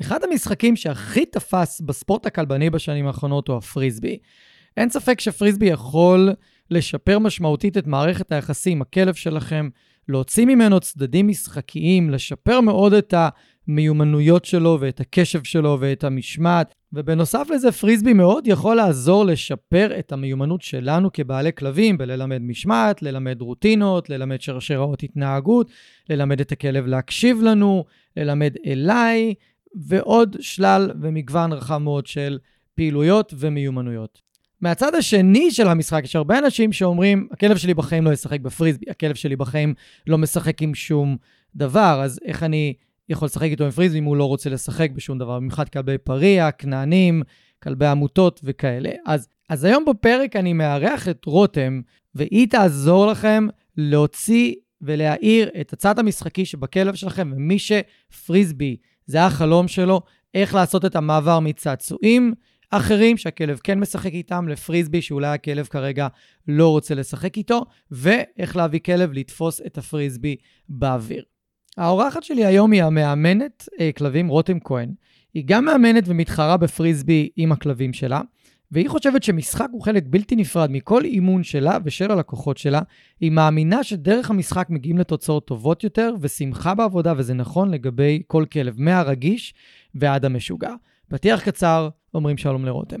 אחד המשחקים שהכי תפס בספורט הכלבני בשנים האחרונות הוא הפריסבי. אין ספק שפריסבי יכול לשפר משמעותית את מערכת היחסים עם הכלב שלכם, להוציא ממנו צדדים משחקיים, לשפר מאוד את המיומנויות שלו ואת הקשב שלו ואת המשמעת. ובנוסף לזה, פריסבי מאוד יכול לעזור לשפר את המיומנות שלנו כבעלי כלבים בללמד משמעת, ללמד רוטינות, ללמד שרשראות התנהגות, ללמד את הכלב להקשיב לנו, ללמד אליי, ועוד שלל ומגוון רחב מאוד של פעילויות ומיומנויות. מהצד השני של המשחק, יש הרבה אנשים שאומרים, הכלב שלי בחיים לא ישחק בפריסבי, הכלב שלי בחיים לא משחק עם שום דבר, אז איך אני יכול לשחק איתו עם פריסבי אם הוא לא רוצה לשחק בשום דבר, במיוחד כלבי פריע, כנענים, כלבי עמותות וכאלה. אז, אז היום בפרק אני מארח את רותם, והיא תעזור לכם להוציא ולהאיר את הצד המשחקי שבכלב שלכם, ומי שפריסבי זה החלום שלו, איך לעשות את המעבר מצעצועים אחרים שהכלב כן משחק איתם, לפריסבי שאולי הכלב כרגע לא רוצה לשחק איתו, ואיך להביא כלב לתפוס את הפריסבי באוויר. האורחת שלי היום היא המאמנת אה, כלבים רותם כהן. היא גם מאמנת ומתחרה בפריסבי עם הכלבים שלה, והיא חושבת שמשחק הוא חלק בלתי נפרד מכל אימון שלה ושל הלקוחות שלה. היא מאמינה שדרך המשחק מגיעים לתוצאות טובות יותר ושמחה בעבודה, וזה נכון לגבי כל כלב, מהרגיש ועד המשוגע. פתיח קצר, אומרים שלום לרותם.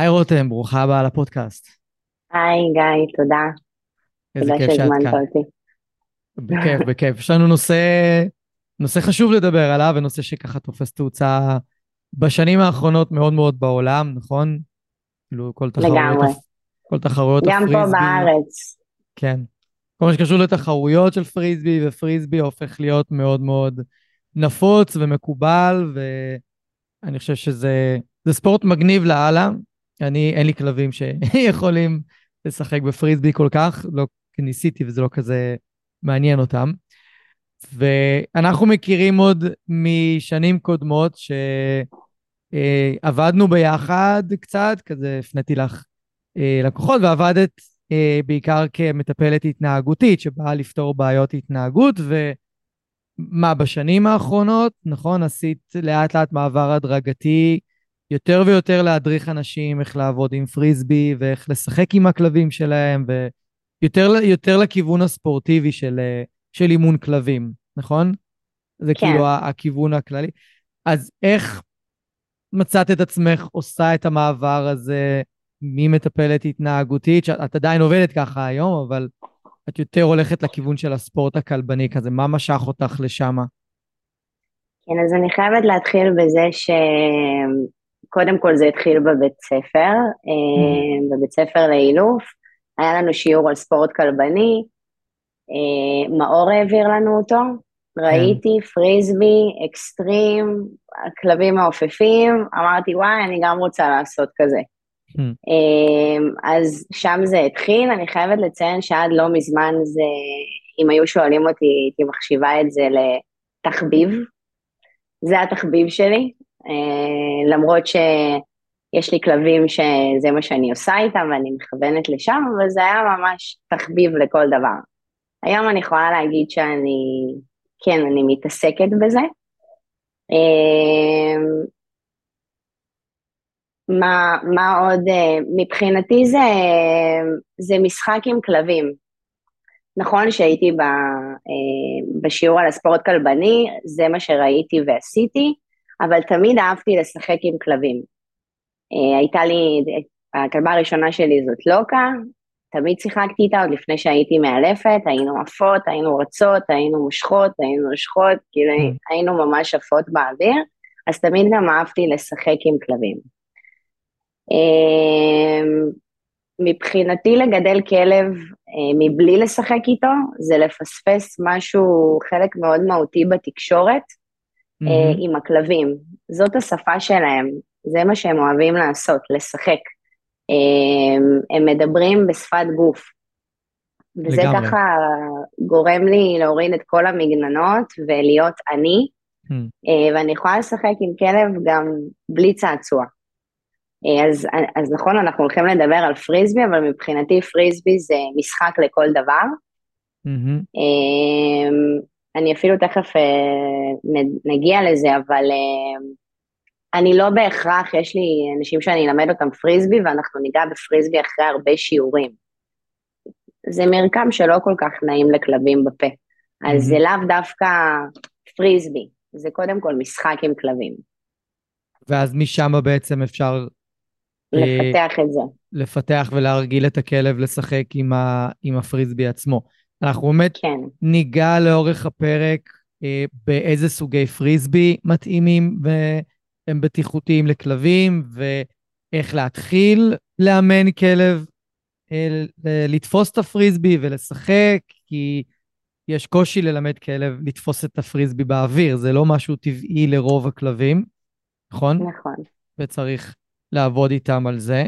היי רותם, ברוכה הבאה לפודקאסט. היי גיא, תודה. איזה כיף שאת כאן. אותי. בכיף, בכיף. יש לנו נושא, נושא חשוב לדבר עליו, ונושא שככה תופס תאוצה בשנים האחרונות מאוד מאוד בעולם, נכון? כאילו כל תחרויות... לגמרי. כל תחרויות הפריסבי. גם פה בארץ. כן. כל מה שקשור לתחרויות של פריסבי, ופריסבי הופך להיות מאוד מאוד נפוץ ומקובל, ואני חושב שזה ספורט מגניב לאללה, אני, אין לי כלבים שיכולים לשחק בפריסבי כל כך, לא ניסיתי וזה לא כזה מעניין אותם. ואנחנו מכירים עוד משנים קודמות שעבדנו ביחד קצת, כזה הפניתי לך אה, לקוחות, ועבדת אה, בעיקר כמטפלת התנהגותית שבאה לפתור בעיות התנהגות, ומה בשנים האחרונות, נכון, עשית לאט לאט מעבר הדרגתי יותר ויותר להדריך אנשים איך לעבוד עם פריסבי ואיך לשחק עם הכלבים שלהם, ויותר לכיוון הספורטיבי של, של אימון כלבים, נכון? זה כן. כאילו הכיוון הכללי. אז איך מצאת את עצמך עושה את המעבר הזה ממטפלת התנהגותית, שאת עדיין עובדת ככה היום, אבל את יותר הולכת לכיוון של הספורט הכלבני כזה, מה משך אותך לשם? כן, אז אני חייבת להתחיל בזה ש... קודם כל זה התחיל בבית ספר, mm. בבית ספר לאילוף, היה לנו שיעור על ספורט כלבני, אה, מאור העביר לנו אותו. ראיתי פריסבי, אקסטרים, הכלבים מעופפים, אמרתי וואי, אני גם רוצה לעשות כזה. Mm. אז שם זה התחיל, אני חייבת לציין שעד לא מזמן זה, אם היו שואלים אותי, הייתי מחשיבה את זה לתחביב, זה התחביב שלי, למרות שיש לי כלבים שזה מה שאני עושה איתם ואני מכוונת לשם, אבל זה היה ממש תחביב לכל דבר. היום אני יכולה להגיד שאני, כן, אני מתעסקת בזה. אה, מה, מה עוד, אה, מבחינתי זה, זה משחק עם כלבים. נכון שהייתי ב, אה, בשיעור על הספורט כלבני, זה מה שראיתי ועשיתי, אבל תמיד אהבתי לשחק עם כלבים. אה, הייתה לי, הכלבה הראשונה שלי זאת לוקה, תמיד שיחקתי איתה עוד לפני שהייתי מאלפת, היינו עפות, היינו רצות, היינו מושכות, היינו נושכות, כאילו mm. היינו ממש עפות באוויר, אז תמיד גם אהבתי לשחק עם כלבים. אמ, מבחינתי לגדל כלב אה, מבלי לשחק איתו, זה לפספס משהו, חלק מאוד מהותי בתקשורת mm-hmm. עם הכלבים. זאת השפה שלהם, זה מה שהם אוהבים לעשות, לשחק. הם, הם מדברים בשפת גוף. וזה לגמרי. ככה גורם לי להוריד את כל המגננות ולהיות אני, mm. ואני יכולה לשחק עם כלב גם בלי צעצוע. אה, אז, אז נכון, אנחנו הולכים לדבר על פריסבי, אבל מבחינתי פריסבי זה משחק לכל דבר. Mm-hmm. אני אפילו תכף נגיע לזה, אבל אני לא בהכרח, יש לי אנשים שאני אלמד אותם פריסבי, ואנחנו ניגע בפריסבי אחרי הרבה שיעורים. זה מרקם שלא כל כך נעים לכלבים בפה. אז. זה לאו דווקא פריסבי, זה קודם כל משחק עם כלבים. ואז משם בעצם אפשר... אה, לפתח את זה. לפתח ולהרגיל את הכלב לשחק עם, ה, עם הפריסבי עצמו. אנחנו באמת כן. ניגע לאורך הפרק אה, באיזה סוגי פריסבי מתאימים הם בטיחותיים לכלבים, ואיך להתחיל לאמן כלב לתפוס את הפריסבי ולשחק, כי יש קושי ללמד כלב לתפוס את הפריסבי באוויר, זה לא משהו טבעי לרוב הכלבים, נכון? נכון. וצריך לעבוד איתם על זה.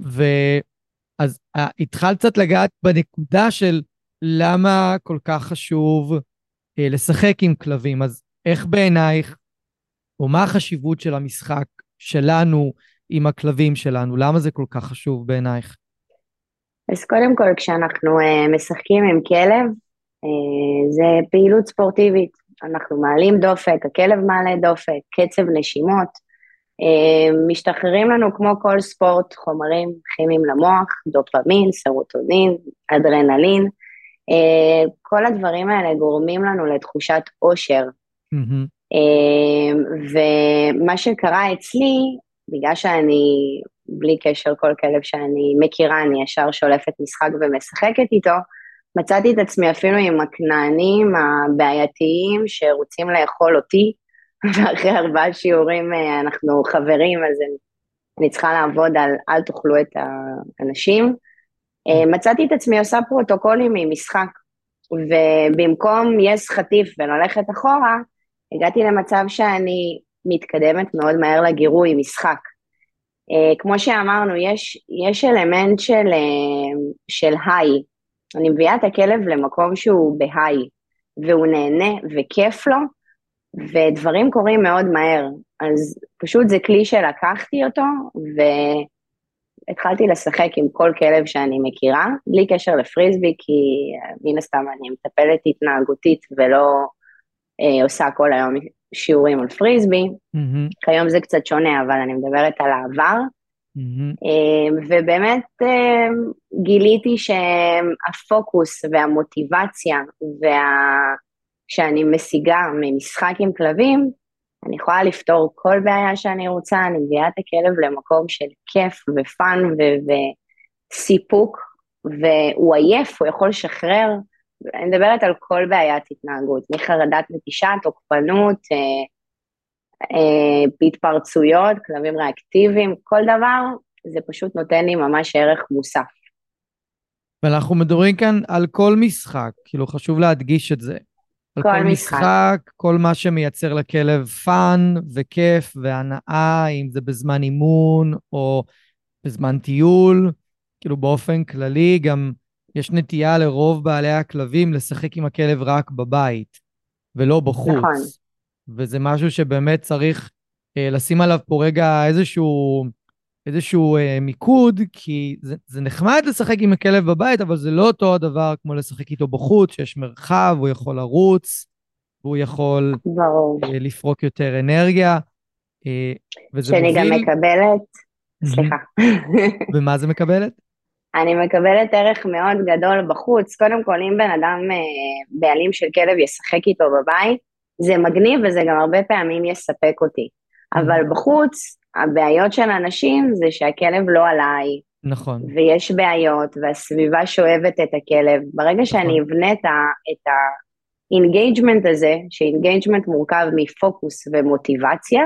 ואז אה, התחלת קצת לגעת בנקודה של למה כל כך חשוב אה, לשחק עם כלבים, אז איך בעינייך או מה החשיבות של המשחק שלנו עם הכלבים שלנו? למה זה כל כך חשוב בעינייך? אז קודם כל, כשאנחנו uh, משחקים עם כלב, uh, זה פעילות ספורטיבית. אנחנו מעלים דופק, הכלב מעלה דופק, קצב נשימות. Uh, משתחררים לנו כמו כל ספורט חומרים כימיים למוח, דופמין, סרוטונין, אדרנלין. Uh, כל הדברים האלה גורמים לנו לתחושת אושר. Mm-hmm. ומה שקרה אצלי, בגלל שאני, בלי קשר כל כלב שאני מכירה, אני ישר שולפת משחק ומשחקת איתו, מצאתי את עצמי אפילו עם הכנענים הבעייתיים שרוצים לאכול אותי, ואחרי ארבעה שיעורים אה, אנחנו חברים, אז אני צריכה לעבוד על אל תאכלו את האנשים. אה, מצאתי את עצמי עושה פרוטוקולים ממשחק, ובמקום יס חטיף וללכת אחורה, הגעתי למצב שאני מתקדמת מאוד מהר לגירוי, משחק. Uh, כמו שאמרנו, יש, יש אלמנט של, uh, של היי. אני מביאה את הכלב למקום שהוא בהיי, והוא נהנה וכיף לו, ודברים קורים מאוד מהר. אז פשוט זה כלי שלקחתי אותו, והתחלתי לשחק עם כל כלב שאני מכירה, בלי קשר לפריסבי, כי מן הסתם אני מטפלת התנהגותית ולא אה, עושה כל היום שיעורים על פריסבי. Mm-hmm. כיום זה קצת שונה, אבל אני מדברת על העבר. Mm-hmm. אה, ובאמת אה, גיליתי שהפוקוס והמוטיבציה וה... שאני משיגה ממשחק עם כלבים, אני יכולה לפתור כל בעיה שאני רוצה, אני מביאה את הכלב למקום של כיף ופאן וסיפוק, והוא עייף, הוא יכול לשחרר, אני מדברת על כל בעיית התנהגות, מחרדת נטישה, תוקפנות, אה, אה, התפרצויות, כלבים ריאקטיביים, כל דבר, זה פשוט נותן לי ממש ערך מוסף. ואנחנו מדברים כאן על כל משחק, כאילו חשוב להדגיש את זה. על כל, כל משחק. משחק, כל מה שמייצר לכלב fun וכיף והנאה, אם זה בזמן אימון או בזמן טיול, כאילו באופן כללי גם יש נטייה לרוב בעלי הכלבים לשחק עם הכלב רק בבית, ולא בחוץ. נכון. וזה משהו שבאמת צריך אה, לשים עליו פה רגע איזשהו, איזשהו אה, מיקוד, כי זה, זה נחמד לשחק עם הכלב בבית, אבל זה לא אותו הדבר כמו לשחק איתו בחוץ, שיש מרחב, הוא יכול לרוץ, והוא יכול אה, לפרוק יותר אנרגיה. אה, וזה שאני מוביל... גם מקבלת, סליחה. ומה זה מקבלת? אני מקבלת ערך מאוד גדול בחוץ. קודם כל, אם בן אדם אה, בעלים של כלב ישחק איתו בבית, זה מגניב וזה גם הרבה פעמים יספק אותי. אבל mm-hmm. בחוץ, הבעיות של אנשים זה שהכלב לא עליי. נכון. ויש בעיות, והסביבה שואבת את הכלב. ברגע נכון. שאני אבנה את ה-engagement הזה, ש engagement מורכב מפוקוס ומוטיבציה,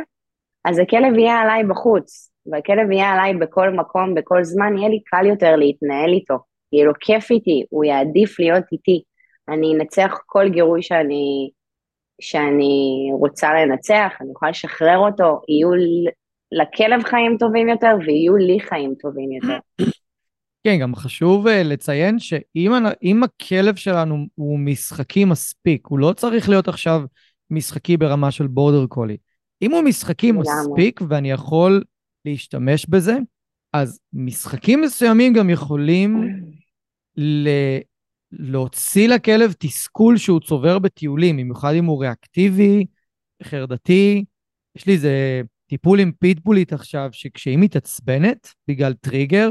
אז הכלב יהיה עליי בחוץ. והכלב יהיה עליי בכל מקום, בכל זמן, יהיה לי קל יותר להתנהל איתו. יהיה לו כיף איתי, הוא יעדיף להיות איתי. אני אנצח כל גירוי שאני, שאני רוצה לנצח, אני יכולה לשחרר אותו, יהיו לכלב חיים טובים יותר ויהיו לי חיים טובים יותר. כן, גם חשוב uh, לציין שאם הכלב שלנו הוא משחקי מספיק, הוא לא צריך להיות עכשיו משחקי ברמה של בורדר קולי. אם הוא משחקי מספיק ואני יכול להשתמש בזה, אז משחקים מסוימים גם יכולים ל... להוציא לכלב תסכול שהוא צובר בטיולים, במיוחד אם הוא ריאקטיבי, חרדתי. יש לי איזה טיפול עם פיטבולית עכשיו, שכשהיא מתעצבנת בגלל טריגר,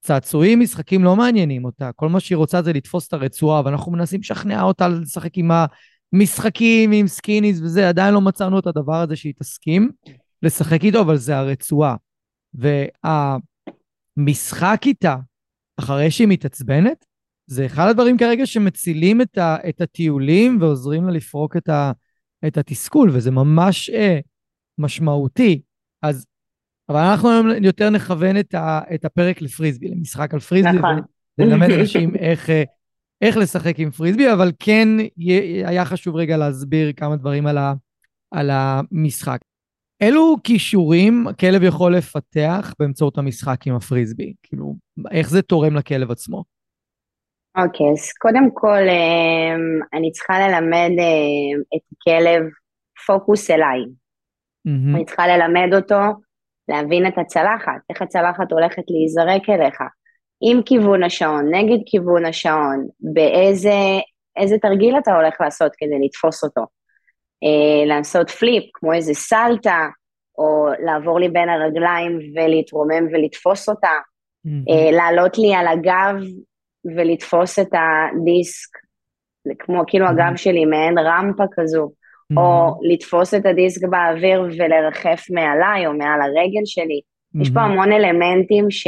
צעצועים, משחקים לא מעניינים אותה. כל מה שהיא רוצה זה לתפוס את הרצועה, ואנחנו מנסים לשכנע אותה לשחק עם המשחקים, עם Skinneeez וזה, עדיין לא מצאנו את הדבר הזה שהיא תסכים. לשחק איתו, אבל זה הרצועה. והמשחק איתה, אחרי שהיא מתעצבנת, זה אחד הדברים כרגע שמצילים את, ה, את הטיולים ועוזרים לה לפרוק את, ה, את התסכול, וזה ממש אה, משמעותי. אז, אבל אנחנו היום יותר נכוון את, ה, את הפרק לפריסבי, למשחק על פריסבי, נכון. וללמד אנשים איך, אה, איך לשחק עם פריסבי, אבל כן היה חשוב רגע להסביר כמה דברים על, ה, על המשחק. אילו כישורים הכלב יכול לפתח באמצעות המשחק עם הפריסבי? כאילו, איך זה תורם לכלב עצמו? אוקיי, okay, אז קודם כל אמ, אני צריכה ללמד אמ, את הכלב פוקוס אליי. Mm-hmm. אני צריכה ללמד אותו להבין את הצלחת, איך הצלחת הולכת להיזרק אליך, עם כיוון השעון, נגד כיוון השעון, באיזה תרגיל אתה הולך לעשות כדי לתפוס אותו. אה, לעשות פליפ, כמו איזה סלטה, או לעבור לי בין הרגליים ולהתרומם ולתפוס אותה, mm-hmm. אה, לעלות לי על הגב ולתפוס את הדיסק, כמו כאילו mm-hmm. הגב שלי, מעין רמפה כזו, mm-hmm. או לתפוס את הדיסק באוויר ולרחף מעליי או מעל הרגל שלי. Mm-hmm. יש פה המון אלמנטים ש...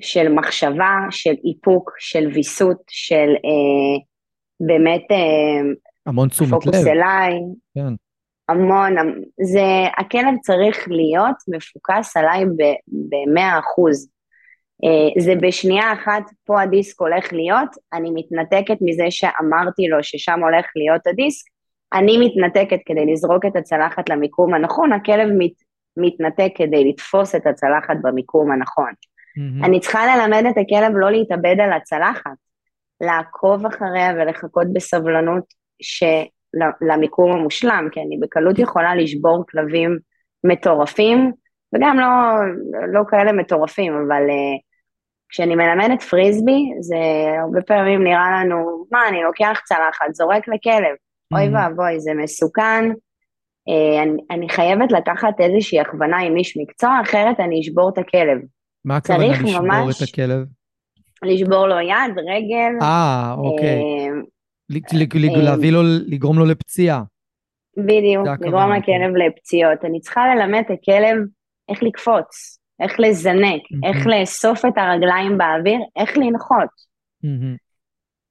של מחשבה, של איפוק, של ויסות, של אה, באמת אה, המון תשומת לב. פוקוס אליי. כן. המון, זה, הכלב צריך להיות מפוקס עליי במאה אחוז. אה, זה בשנייה אחת, פה הדיסק הולך להיות, אני מתנתקת מזה שאמרתי לו ששם הולך להיות הדיסק, אני מתנתקת כדי לזרוק את הצלחת למיקום הנכון, הכלב מת, מתנתק כדי לתפוס את הצלחת במיקום הנכון. Mm-hmm. אני צריכה ללמד את הכלב לא להתאבד על הצלחת, לעקוב אחריה ולחכות בסבלנות למיקום המושלם, כי אני בקלות יכולה לשבור כלבים מטורפים, וגם לא, לא כאלה מטורפים, אבל uh, כשאני מלמדת פריסבי, זה הרבה פעמים נראה לנו, מה, אני לוקח צלחת, זורק לכלב. אוי ואבוי, זה מסוכן, uh, אני, אני חייבת לקחת איזושהי הכוונה עם איש מקצוע, אחרת אני אשבור את הכלב. מה הכוונה לשבור ממש... את הכלב? לשבור לו יד, רגל. אה, אוקיי. Uh, אה, להביא לו, לגרום לו לפציעה. בדיוק, לגרום לכלב לפציעות. אני צריכה ללמד את הכלב איך לקפוץ, איך לזנק, איך לאסוף את הרגליים באוויר, איך לנחות.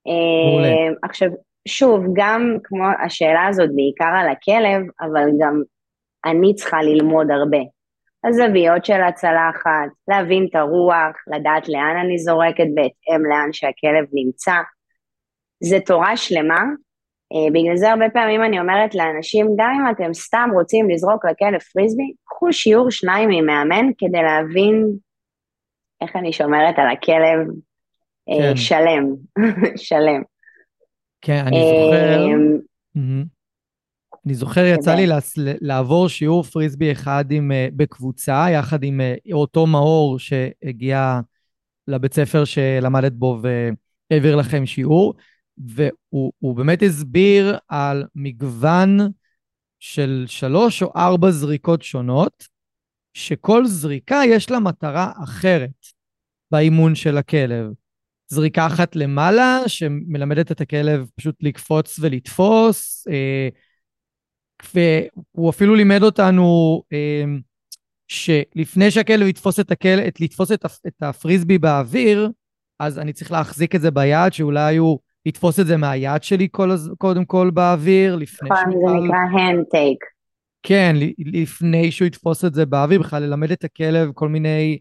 אה, עכשיו, שוב, גם כמו השאלה הזאת בעיקר על הכלב, אבל גם אני צריכה ללמוד הרבה. הזוויות של הצלחת, להבין את הרוח, לדעת לאן אני זורקת בהתאם לאן שהכלב נמצא. זה תורה שלמה, Uh, בגלל זה הרבה פעמים אני אומרת לאנשים, גם אם אתם סתם רוצים לזרוק לכלב פריסבי, קחו שיעור שניים ממאמן כדי להבין איך אני שומרת על הכלב uh, כן. שלם, שלם. כן, אני זוכר, mm-hmm. אני זוכר, יצא לי לעבור שיעור פריסבי אחד עם, uh, בקבוצה, יחד עם uh, אותו מאור שהגיע לבית ספר שלמדת בו והעביר לכם שיעור. והוא באמת הסביר על מגוון של שלוש או ארבע זריקות שונות, שכל זריקה יש לה מטרה אחרת. באימון של הכלב. זריקה אחת למעלה, שמלמדת את הכלב פשוט לקפוץ ולתפוס, אה, והוא אפילו לימד אותנו אה, שלפני שהכלב יתפוס את הכלב, לתפוס את, את הפריסבי באוויר, אז אני צריך להחזיק את זה ביד, שאולי הוא יתפוס את זה מהיד שלי כל, קודם כל באוויר, לפני שהוא... נכון, זה נקרא hand take. כן, לפני שהוא יתפוס את זה באוויר, בכלל ללמד את הכלב כל מיני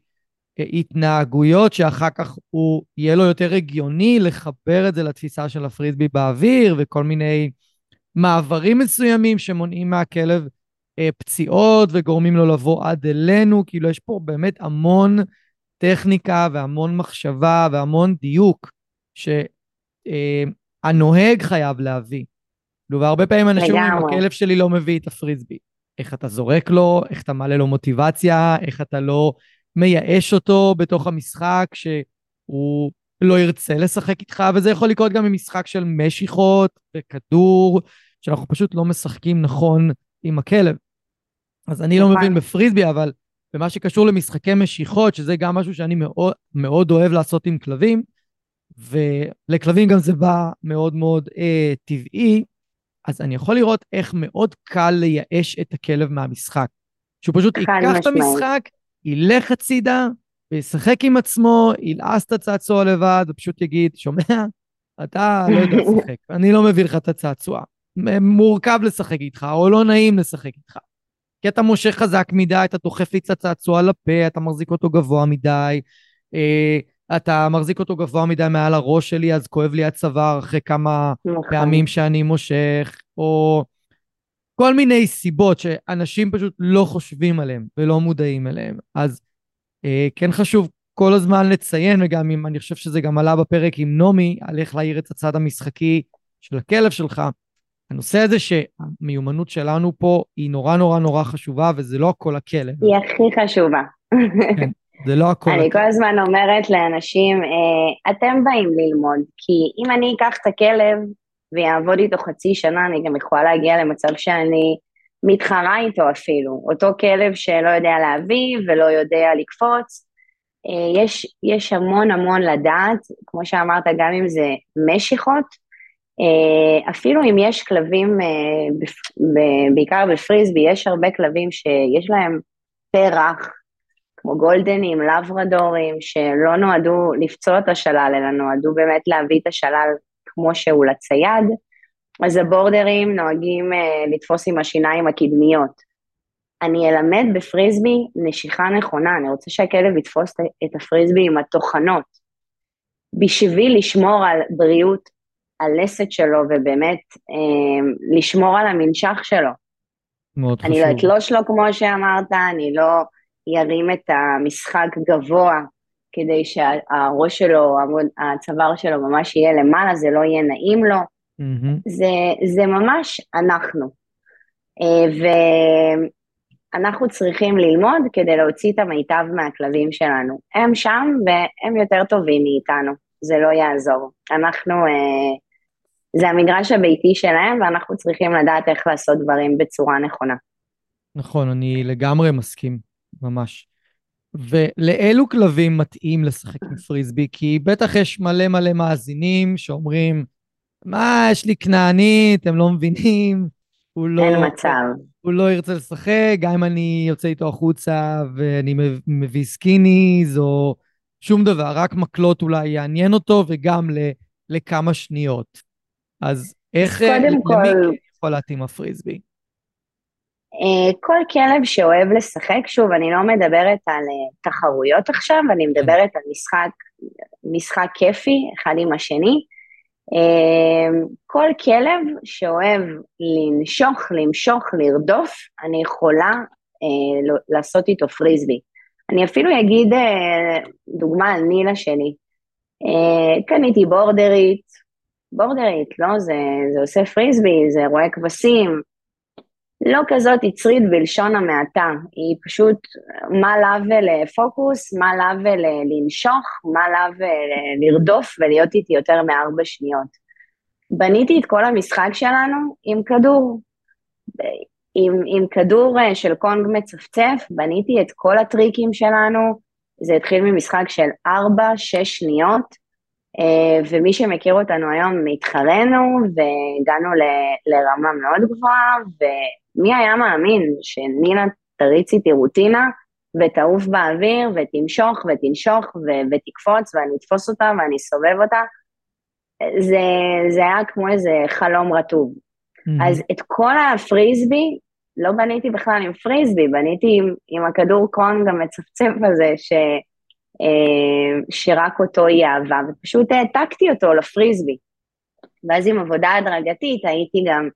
התנהגויות שאחר כך הוא, יהיה לו יותר הגיוני לחבר את זה לתפיסה של הפריסבי באוויר, וכל מיני מעברים מסוימים שמונעים מהכלב אה, פציעות וגורמים לו לבוא עד אלינו, כאילו יש פה באמת המון טכניקה והמון מחשבה והמון דיוק שהנוהג אה, חייב להביא. כאילו, והרבה פעמים אנשים אומרים, הכלב שלי לא מביא את הפריסבי. איך אתה זורק לו, איך אתה מעלה לו מוטיבציה, איך אתה לא מייאש אותו בתוך המשחק, שהוא לא ירצה לשחק איתך, וזה יכול לקרות גם במשחק של משיכות וכדור, שאנחנו פשוט לא משחקים נכון עם הכלב. אז אני לא נכון. מבין בפריסבי, אבל במה שקשור למשחקי משיכות, שזה גם משהו שאני מאוד, מאוד אוהב לעשות עם כלבים, ולכלבים גם זה בא מאוד מאוד אה, טבעי, אז אני יכול לראות איך מאוד קל לייאש את הכלב מהמשחק. שהוא פשוט ייקח את המשחק, ילך הצידה, וישחק עם עצמו, ילעס את הצעצוע לבד, ופשוט יגיד, שומע? אתה לא יודע לשחק, אני לא מביא לך את הצעצוע. מורכב לשחק איתך, או לא נעים לשחק איתך. כי אתה מושך חזק מדי, אתה דוחף לי את הצעצוע לפה, אתה מחזיק אותו גבוה מדי, אה, אתה מחזיק אותו גבוה מדי מעל הראש שלי, אז כואב לי הצוואר אחרי כמה נכון. פעמים שאני מושך, או כל מיני סיבות שאנשים פשוט לא חושבים עליהם ולא מודעים אליהם. אז אה, כן חשוב כל הזמן לציין, וגם אם אני חושב שזה גם עלה בפרק עם נעמי, על איך להעיר את הצד המשחקי של הכלב שלך, הנושא הזה שהמיומנות שלנו פה היא נורא נורא נורא חשובה, וזה לא הכל הכלב. היא הכי חשובה. כן, זה לא הכל. אני כל הזמן אומרת לאנשים, אה, אתם באים ללמוד, כי אם אני אקח את הכלב ויעבוד איתו חצי שנה, אני גם יכולה להגיע למצב שאני מתחרה איתו אפילו. אותו כלב שלא יודע להביא ולא יודע לקפוץ. אה, יש, יש המון המון לדעת, כמו שאמרת, גם אם זה משיכות, אה, אפילו אם יש כלבים, בעיקר בפריסבי, יש הרבה כלבים שיש להם פרח, כמו גולדנים, לברדורים, שלא נועדו לפצוע את השלל, אלא נועדו באמת להביא את השלל כמו שהוא לצייד, אז הבורדרים נוהגים uh, לתפוס עם השיניים הקדמיות. אני אלמד בפריסבי נשיכה נכונה, אני רוצה שהכלב יתפוס את הפריסבי עם הטוחנות, בשביל לשמור על בריאות הלסת שלו ובאמת אה, לשמור על המנשך שלו. מאוד אני חשוב. אני לא אתלוש לו כמו שאמרת, אני לא ארים את המשחק גבוה כדי שהראש שלו, הצוואר שלו ממש יהיה למעלה, זה לא יהיה נעים לו. Mm-hmm. זה, זה ממש אנחנו. אה, ואנחנו צריכים ללמוד כדי להוציא את המיטב מהכלבים שלנו. הם שם והם יותר טובים מאיתנו, זה לא יעזור. אנחנו, אה, זה המגרש הביתי שלהם ואנחנו צריכים לדעת איך לעשות דברים בצורה נכונה. נכון, אני לגמרי מסכים, ממש. ולאילו כלבים מתאים לשחק עם פריסבי? כי בטח יש מלא מלא מאזינים שאומרים, מה, יש לי כנענית, הם לא מבינים, הוא לא... אין מצב. הוא לא ירצה לשחק, גם אם אני יוצא איתו החוצה ואני מביא Skinneeez או שום דבר, רק מקלות אולי יעניין אותו וגם ל, לכמה שניות. אז איך, קודם למי כל... יכול להתאים הפריסבי? אה, כל כלב שאוהב לשחק, שוב, אני לא מדברת על אה, תחרויות עכשיו, אני מדברת על משחק, משחק כיפי, אחד עם השני. אה, כל כלב שאוהב לנשוך, למשוך, לרדוף, אני יכולה לא, לעשות איתו פריסבי. אני אפילו אגיד דוגמה על נילה שלי. קניתי בורדרית, בורדרית, לא, זה, זה עושה פריסבי, זה רואה כבשים, לא כזאת יצרית בלשון המעטה, היא פשוט מה לה ולפוקוס, מה לה ולנשוך, מה לה ולרדוף ולהיות איתי יותר מארבע שניות. בניתי את כל המשחק שלנו עם כדור, עם, עם כדור אה, של קונג מצפצף, בניתי את כל הטריקים שלנו. זה התחיל ממשחק של 4-6 שניות, אה, ומי שמכיר אותנו היום, התחרנו והגענו ל, לרמה מאוד גבוהה, ומי היה מאמין שנינה תריץ איתי רוטינה ותעוף באוויר ותמשוך ותנשוך ו- ותקפוץ ואני אתפוס אותה ואני אסובב אותה. זה, זה היה כמו איזה חלום רטוב. Mm-hmm. אז את כל הפריסבי, לא בניתי בכלל עם פריסבי, בניתי עם, עם הכדור קונג המצפצף הזה, ש, אה, שרק אותו היא אהבה, ופשוט העתקתי אותו לפריסבי. ואז עם עבודה הדרגתית הייתי גם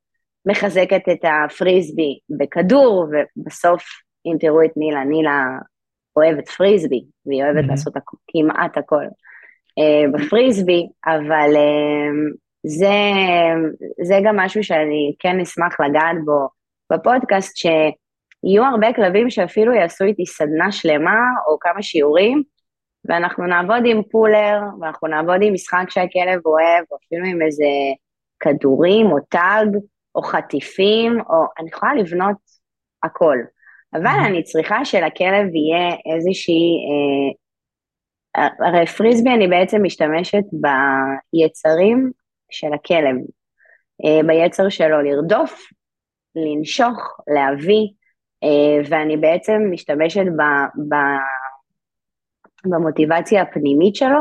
מחזקת את הפריסבי בכדור, ובסוף, אם תראו את נילה, נילה אוהבת פריסבי, והיא אוהבת mm-hmm. לעשות כמעט הכל uh, בפריסבי, אבל uh, זה, זה גם משהו שאני כן אשמח לגעת בו בפודקאסט, שיהיו הרבה כלבים שאפילו יעשו איתי סדנה שלמה או כמה שיעורים, ואנחנו נעבוד עם פולר, ואנחנו נעבוד עם משחק שהכלב אוהב, או אפילו עם איזה כדורים או טאג, או חטיפים, או אני יכולה לבנות הכל. אבל. אני צריכה שלכלב יהיה איזושהי... אה, הרי פריסבי אני בעצם משתמשת ביצרים של הכלב, אה, ביצר שלו לרדוף, לנשוך, להביא, אה, ואני בעצם משתמשת ב, ב, במוטיבציה הפנימית שלו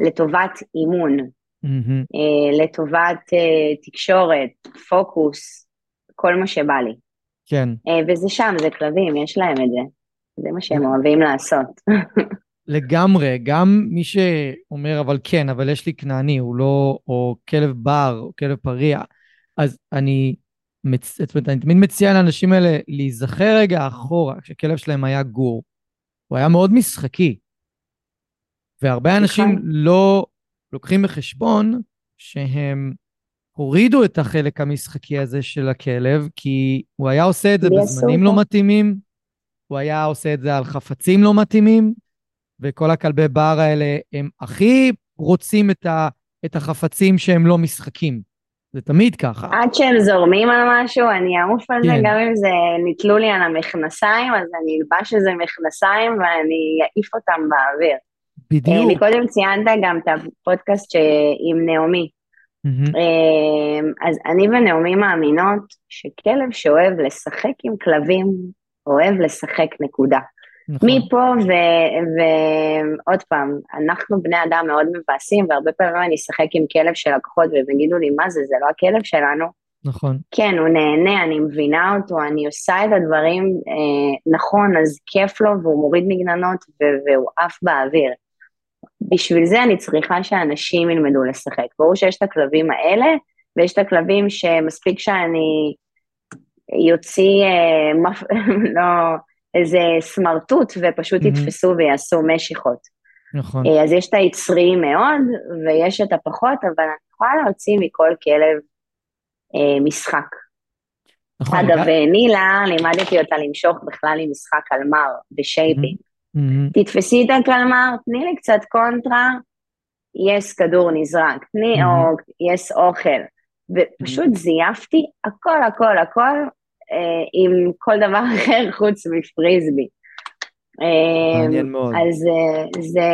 לטובת אימון, mm-hmm. לטובת תקשורת, פוקוס, כל מה שבא לי. כן. וזה שם, זה כלבים, יש להם את זה. זה מה שהם אוהבים לעשות. לגמרי, גם מי שאומר, אבל כן, אבל יש לי כנעני, הוא לא, או כלב בר, או כלב פריע, אז אני, מצ... זאת אומרת, אני תמיד מציע לאנשים האלה להיזכר רגע אחורה, כשכלב שלהם היה גור. הוא היה מאוד משחקי. והרבה אנשים נכון. לא לוקחים בחשבון שהם הורידו את החלק המשחקי הזה של הכלב, כי הוא היה עושה את זה בזמנים לא מתאימים, הוא היה עושה את זה על חפצים לא מתאימים, וכל הכלבי בר האלה, הם הכי רוצים את, ה, את החפצים שהם לא משחקים. זה תמיד ככה. עד שהם זורמים על משהו, אני אעוף על כן. זה, גם אם זה נתלו לי על המכנסיים, אז אני אלבש איזה מכנסיים ואני אעיף אותם באוויר. בדיוק. מקודם ציינת גם את הפודקאסט עם נעמי. Mm-hmm. אז אני ונעמי מאמינות שכלב שאוהב לשחק עם כלבים, אוהב לשחק נקודה. נכון. מפה, ועוד פעם, אנחנו בני אדם מאוד מבאסים, והרבה פעמים אני אשחק עם כלב של לקוחות והם יגידו לי, מה זה, זה לא הכלב שלנו. נכון. כן, הוא נהנה, אני מבינה אותו, אני עושה את הדברים אה, נכון, אז כיף לו, והוא מוריד מגננות, והוא עף באוויר. בשביל זה אני צריכה שאנשים ילמדו לשחק. ברור שיש את הכלבים האלה, ויש את הכלבים שמספיק שאני יוציא, אה, מפ... לא... איזה סמרטוט ופשוט mm-hmm. יתפסו ויעשו משיכות. נכון. אה, אז יש את היצריים מאוד ויש את הפחות, אבל אני יכולה להוציא מכל כלב אה, משחק. נכון. אגב, גם... נילה, לימדתי אותה למשוך בכלל עם משחק קלמר ב shaping. Mm-hmm. תתפסי את הקלמר, תני לי קצת קונטרה, יש כדור נזרק, תני, mm-hmm. או יש אוכל. ופשוט mm-hmm. זייפתי הכל, הכל, הכל, אה, עם כל דבר אחר חוץ מפריזבי. אה, מעניין מאוד. אז אה, זה,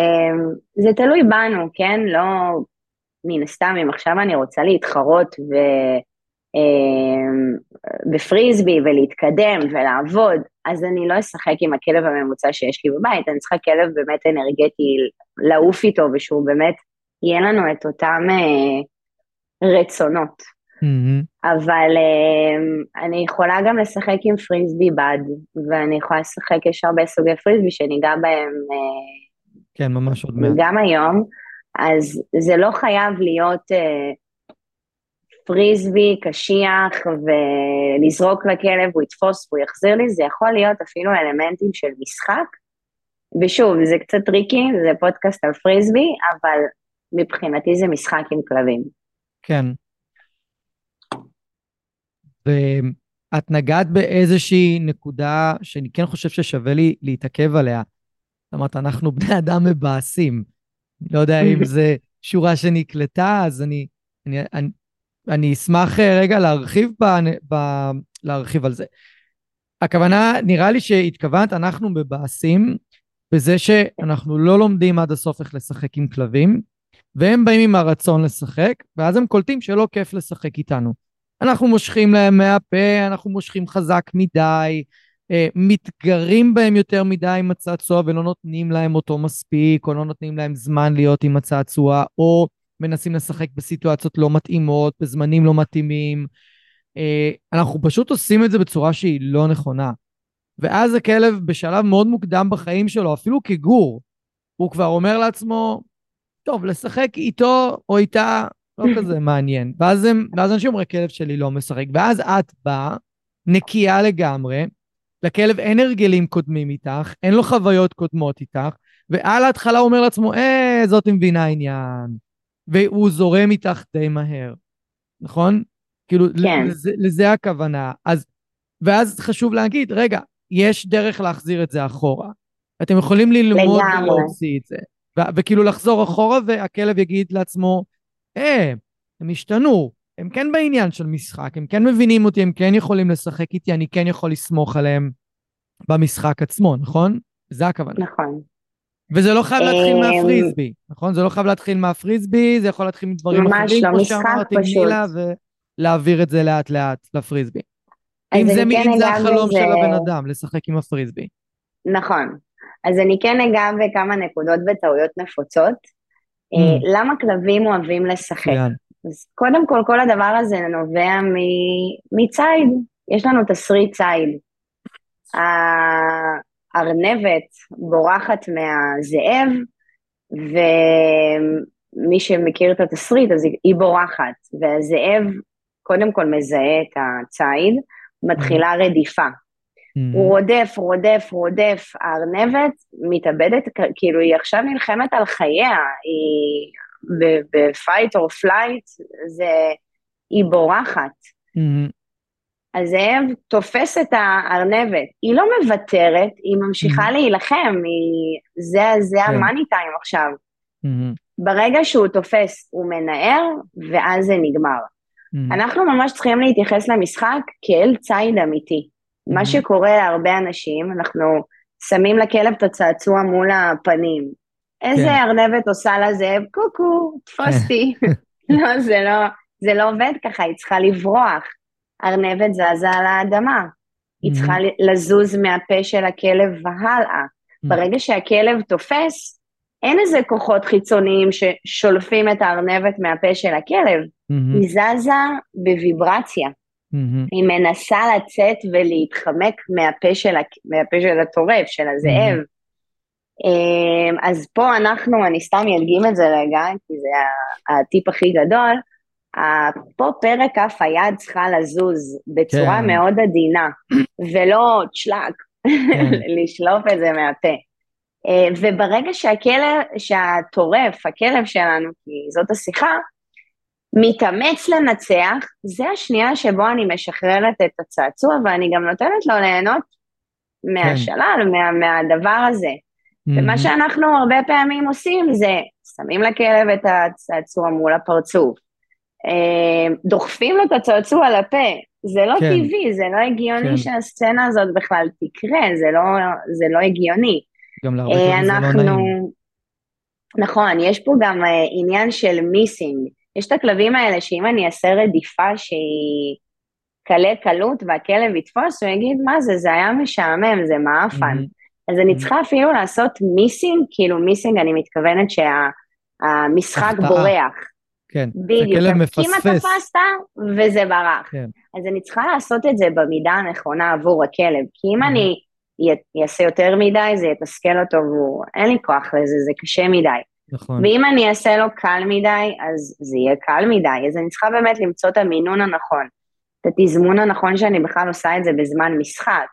זה תלוי בנו, כן? לא, מן הסתם, אם עכשיו אני רוצה להתחרות ו... בפריזבי ולהתקדם ולעבוד, אז אני לא אשחק עם הכלב הממוצע שיש לי בבית, אני צריכה כלב באמת אנרגטי לעוף איתו ושהוא באמת, יהיה לנו את אותם רצונות. Mm-hmm. אבל uh, אני יכולה גם לשחק עם פריסבי בד, ואני יכולה לשחק, יש הרבה סוגי פריסבי שניגע בהם uh, כן, ממש עוד מעט. גם היום, אז זה לא חייב להיות uh, פריסבי קשיח ולזרוק לכלב, הוא יתפוס והוא יחזיר לי, זה יכול להיות אפילו אלמנטים של משחק, ושוב, זה קצת טריקי, זה פודקאסט על פריסבי, אבל מבחינתי זה משחק עם כלבים. כן, ואת נגעת באיזושהי נקודה שאני כן חושב ששווה לי להתעכב עליה. זאת אומרת, אנחנו בני אדם מבאסים. לא יודע אם זו שורה שנקלטה, אז אני, אני, אני, אני אשמח אה, רגע להרחיב, ב, ב, להרחיב על זה. הכוונה, נראה לי שהתכוונת, אנחנו מבאסים, בזה שאנחנו לא לומדים עד הסוף איך לשחק עם כלבים, והם באים עם הרצון לשחק, ואז הם קולטים שלא כיף לשחק איתנו. אנחנו מושכים להם מהפה, אנחנו מושכים חזק מדי, אה, מתגרים בהם יותר מדי עם הצעצוע ולא נותנים להם אותו מספיק, או לא נותנים להם זמן להיות עם הצעצוע, או מנסים לשחק בסיטואציות לא מתאימות, בזמנים לא מתאימים. אה, אנחנו פשוט עושים את זה בצורה שהיא לא נכונה. ואז הכלב בשלב מאוד מוקדם בחיים שלו, אפילו כגור, הוא כבר אומר לעצמו, טוב, לשחק איתו או איתה לא כזה מעניין. ואז, הם, ואז אנשים אומרים, הכלב שלי לא משחק. ואז את באה, נקייה לגמרי, לכלב אין הרגלים קודמים איתך, אין לו חוויות קודמות איתך, ועל ההתחלה הוא אומר לעצמו, אה, זאת מבינה עניין. והוא זורם איתך די מהר, נכון? כאילו, כן. לזה, לזה הכוונה. אז, ואז חשוב להגיד, רגע, יש דרך להחזיר את זה אחורה. אתם יכולים ללמוד ולהוציא את זה. ו- וכאילו לחזור אחורה, והכלב יגיד לעצמו, אה, הם השתנו, הם כן בעניין של משחק, הם כן מבינים אותי, הם כן יכולים לשחק איתי, אני כן יכול לסמוך עליהם במשחק עצמו, נכון? זה הכוונה. נכון. וזה לא חייב להתחיל אמ, מהפריסבי, נכון? זה לא חייב להתחיל מהפריסבי, זה יכול להתחיל מדברים אחרים, כמו שאמרתי, מילה, ולהעביר את זה לאט לאט לפריסבי. אם זה, כן אם זה החלום זה... של הבן אדם, לשחק עם הפריסבי. נכון. אז אני כן אגע בכמה נקודות וטעויות נפוצות. אה, mm. למה כלבים אוהבים לשחק? אז קודם כל, כל הדבר הזה נובע מציד. יש לנו תסריט ציד. הארנבת בורחת מהזאב, ומי שמכיר את התסריט, אז היא בורחת, והזאב קודם כל מזהה את הציד, מתחילה mm. רדיפה. Mm-hmm. הוא רודף, רודף, רודף, הארנבת מתאבדת, כאילו היא עכשיו נלחמת על חייה, היא ב fight או flight, זה, היא בורחת. Mm-hmm. הזאב תופס את הארנבת, היא לא מוותרת, היא ממשיכה mm-hmm. להילחם, היא, זה, זה. כן. המאני טיים עכשיו. Mm-hmm. ברגע שהוא תופס, הוא מנער, ואז זה נגמר. Mm-hmm. אנחנו ממש צריכים להתייחס למשחק כאל ציד אמיתי. מה mm-hmm. שקורה להרבה אנשים, אנחנו שמים לכלב את הצעצוע מול הפנים. איזה כן. ארנבת עושה לזאב? קוקו, תפוס אותי. לא, זה לא, זה לא עובד ככה, היא צריכה לברוח. ארנבת זזה על האדמה. היא צריכה mm-hmm. לזוז מהפה של הכלב והלאה. Mm-hmm. ברגע שהכלב תופס, אין איזה כוחות חיצוניים ששולפים את הארנבת מהפה של הכלב. היא זזה בוויברציה. Mm-hmm. היא מנסה לצאת ולהתחמק מהפה של, מהפה של הטורף, של הזאב. Mm-hmm. אז פה אנחנו, אני סתם אדגים את זה רגע, כי זה הטיפ הכי גדול, פה פרק כף היד צריכה לזוז בצורה כן. מאוד עדינה, ולא צ'לאק, כן. לשלוף את זה מהפה. אה, וברגע שהכלב, שהטורף, הכלב שלנו, כי זאת השיחה, מתאמץ לנצח, זה השנייה שבו אני משחררת את הצעצוע ואני גם נותנת לו ליהנות מהשלל, כן. מה, מהדבר הזה. Mm-hmm. ומה שאנחנו הרבה פעמים עושים זה שמים לכלב את הצעצוע מול הפרצוף, דוחפים לו את הצעצוע לפה, זה לא כן. טבעי, זה לא הגיוני כן. שהסצנה הזאת בכלל תקרה, זה לא, זה לא הגיוני. גם להרבה פעמים זה לא נעים. נכון, יש פה גם אה, עניין של מיסינג. יש את הכלבים האלה שאם אני אעשה רדיפה שהיא קלה קלות והכלב יתפוס, הוא יגיד, מה זה, זה היה משעמם, זה מעפן. Mm-hmm. אז אני mm-hmm. צריכה אפילו לעשות מיסינג, כאילו מיסינג אני מתכוונת שהמשחק שה, בורח. כן, בדיוק, הכלב מפספס. כמעט תפסת וזה ברח. כן. אז אני צריכה לעשות את זה במידה הנכונה עבור הכלב, כי אם mm-hmm. אני אעשה יותר מדי, זה יתסכל אותו ואין לי כוח לזה, זה קשה מדי. נכון. ואם אני אעשה לו קל מדי, אז זה יהיה קל מדי, אז אני צריכה באמת למצוא את המינון הנכון, את התזמון הנכון שאני בכלל עושה את זה בזמן משחק.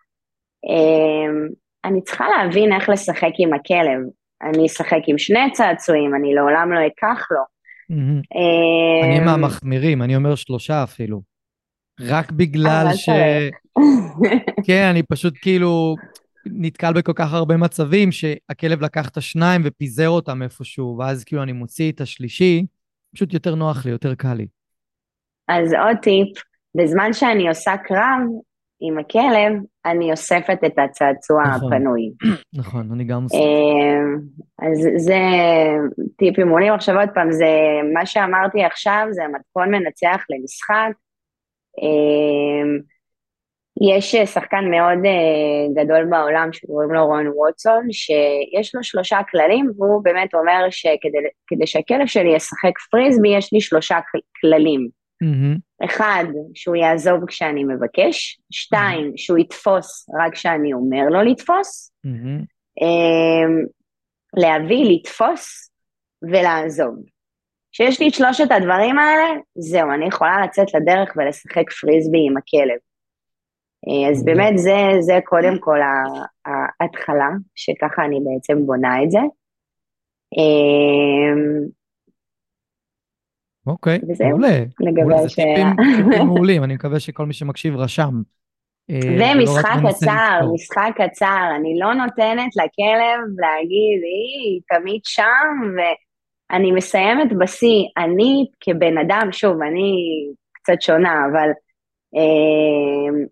אמ, אני צריכה להבין איך לשחק עם הכלב. אני אשחק עם שני צעצועים, אני לעולם לא אקח לו. אני אמ, מהמחמירים, אני אומר שלושה אפילו. רק בגלל ש... כן, אני פשוט כאילו, נתקל בכל כך הרבה מצבים שהכלב לקח את השניים ופיזר אותם איפשהו, ואז כאילו אני מוציא את השלישי, פשוט יותר נוח לי, יותר קל לי. אז עוד טיפ, בזמן שאני עושה קרב, עם הכלב, אני אוספת את הצעצוע נכון. הפנוי. נכון, אני גם עושה. אמ, אז זה טיפים מעולים. עכשיו עוד פעם, זה מה שאמרתי עכשיו, זה המתכון מנצח למשחק. אמ, יש שחקן מאוד אה, גדול בעולם שקוראים לו רון ווטסון, שיש לו שלושה כללים, והוא באמת אומר שכדי שהכלב שלי ישחק פריסבי, יש לי שלושה כללים. Mm-hmm. אחד, שהוא יעזוב כשאני מבקש, שתיים, mm-hmm. שהוא יתפוס רק כשאני אומר לו לתפוס, Mm-hmm. להביא, לתפוס ולעזוב. כשיש לי את שלושת הדברים האלה, זהו, אני יכולה לצאת לדרך ולשחק פריסבי עם הכלב. אה, אז באמת זה, זה קודם כל ההתחלה, שככה אני בעצם בונה את זה. אוקיי, וזהו, מעולה. לגבי השאלה. טיפים מעולים, אני מקווה שכל מי שמקשיב רשם. אה, ומשחק קצר. משחק קצר, אני לא נותנת לכלב להגיד, היא תמיד שם, ואני מסיימת בשיא. אני כבן אדם, שוב, אני קצת שונה, אבל אה,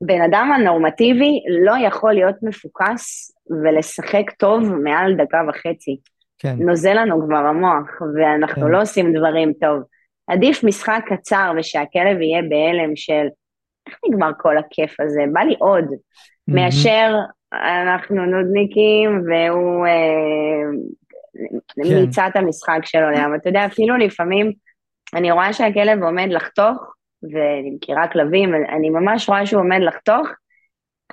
בן אדם הנורמטיבי לא יכול להיות מפוקס ולשחק טוב מעל דקה וחצי. כן, נוזל לנו כבר המוח, ואנחנו כן. לא עושים דברים טוב. עדיף משחק קצר ושהכלב יהיה בהלם של איך נגמר כל הכיף הזה, בא לי עוד, מהמם. מאשר אנחנו נודניקים והוא אה, כן. מיצה את המשחק שלו לים. אתה יודע, אפילו לפעמים אני רואה שהכלב עומד לחתוך, ואני מכירה כלבים, אני ממש רואה שהוא עומד לחתוך,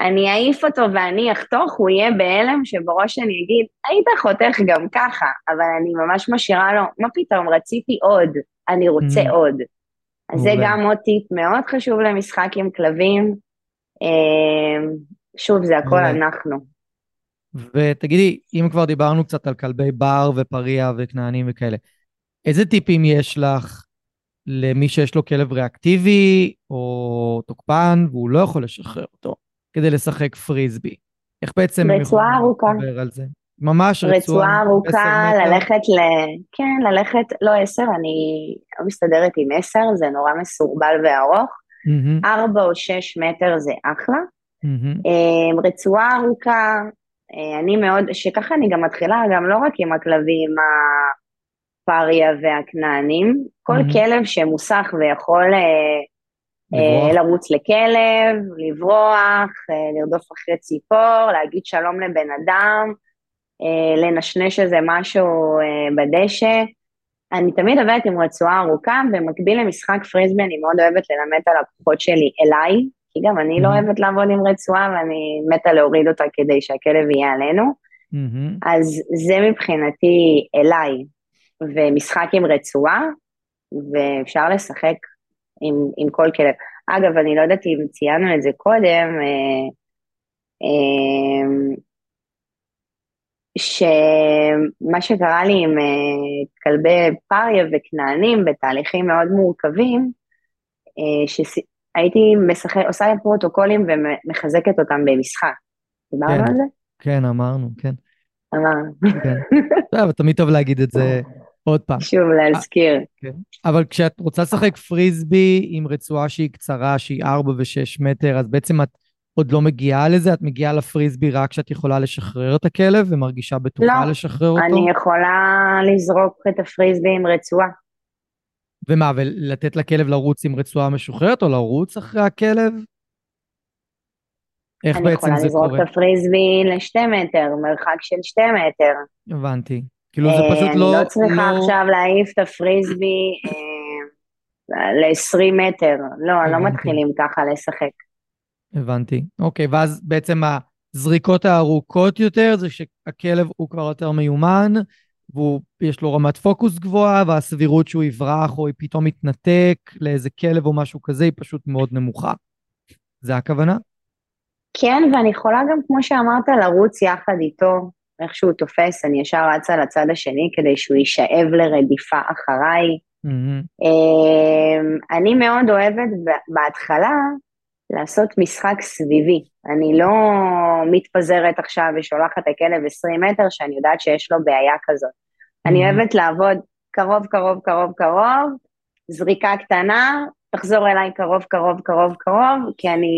אני אעיף אותו ואני אחתוך, הוא יהיה בהלם שבראש אני אגיד, היית חותך גם ככה, אבל אני ממש משאירה לו, מה פתאום, רציתי עוד, אני רוצה Mm. עוד. אז זה. גם עוד טיפ מאוד חשוב למשחק עם כלבים. אה, שוב, זה הכל. אנחנו. ותגידי, אם כבר דיברנו קצת על כלבי בר ופריה וכנענים וכאלה, איזה טיפים יש לך למי שיש לו כלב ריאקטיבי או תוקפן והוא לא יכול לשחרר אותו כדי לשחק פריסבי? איך בעצם רצועה ארוכה. לדבר על זה? ממש רצועה, רצועה ארוכה? ללכת ל... כן, ללכת, לא עשר, אני לא מסתדרת עם עשר, זה נורא מסורבל וארוך. ארבע או שש מטר זה אחלה. אה, רצועה ארוכה, אה, אני מאוד, שככה אני גם מתחילה, גם לא רק עם הכלבים הפריה והכנענים, כל מהמם. כלב שמוסך ויכול אה? לרוץ לכלב, לברוח, אה, לרדוף אחרי ציפור, להגיד שלום לבן אדם, אה, לנשנש איזה משהו אה, בדשא. אני תמיד עובדת עם רצועה ארוכה, במקביל למשחק פריסבי אני מאוד אוהבת ללמד את הלקוחות שלי אליי, כי גם אני לא Mhm. אוהבת לעבוד עם רצועה ואני מתה להוריד אותה כדי שהכלב יהיה עלינו. מהמם, אז זה מבחינתי אליי, ומשחק עם רצועה, ואפשר לשחק עם, עם כל כלב. אגב, אני לא יודעת אם ציינו את זה קודם, אה, אה, שמה שקרה לי עם אה, כלבי פריה וכנענים בתהליכים מאוד מורכבים, שהייתי משחק, עושה פרוטוקולים ומחזקת אותם במשחק. דיברנו כן. על זה? כן, אמרנו, כן. אמרנו. כן. לא, אבל תמיד טוב להגיד את זה עוד פעם. שוב להזכיר. אבל כשאת רוצה לשחק פריסבי עם רצועה שהיא קצרה, שהיא 4 ו-6 מטר, אז בעצם את עוד לא מגיעה לזה? את מגיעה לפריסבי רק כשאת יכולה לשחרר את הכלב ומרגישה בטוחה לא, לשחרר אותו? אני יכולה לזרוק את הפריסבי עם רצועה. ומה, ולתת לכלב לרוץ עם רצועה משוחררת, או לרוץ אחרי הכלב? איך אני בעצם יכולה זה לזרוק קורה? את הפריסבי לשתי מטר, מרחק של שתי מטר. הבנתי. כאילו זה אה, פשוט אני לא... לא צריכה לא- עכשיו להעיף את הפריסבי אה, ל-20 מטר. לא, לא. מתחילים ככה לשחק. הבנתי. אוקיי, ואז בעצם הזריקות הארוכות יותר זה שהכלב הוא כבר יותר מיומן, ויש לו רמת פוקוס גבוהה, והסבירות שהוא יברח או פתאום יתנתק לאיזה כלב או משהו כזה היא פשוט מאוד נמוכה. זה הכוונה? כן, ואני יכולה גם, כמו שאמרת, לרוץ יחד איתו, איך שהוא תופס, אני ישר רצה לצד השני כדי שהוא יישאב לרדיפה אחריי. אמ, אני מאוד אוהבת בהתחלה לעשות משחק סביבי. אני לא מתפזרת עכשיו ושולחת את הכלב 20 מטר שאני יודעת שיש לו בעיה כזאת. אני מהמם. אוהבת לעבוד קרוב, קרוב, קרוב, קרוב, זריקה קטנה, תחזור אליי קרוב, קרוב, קרוב, קרוב, כי אני,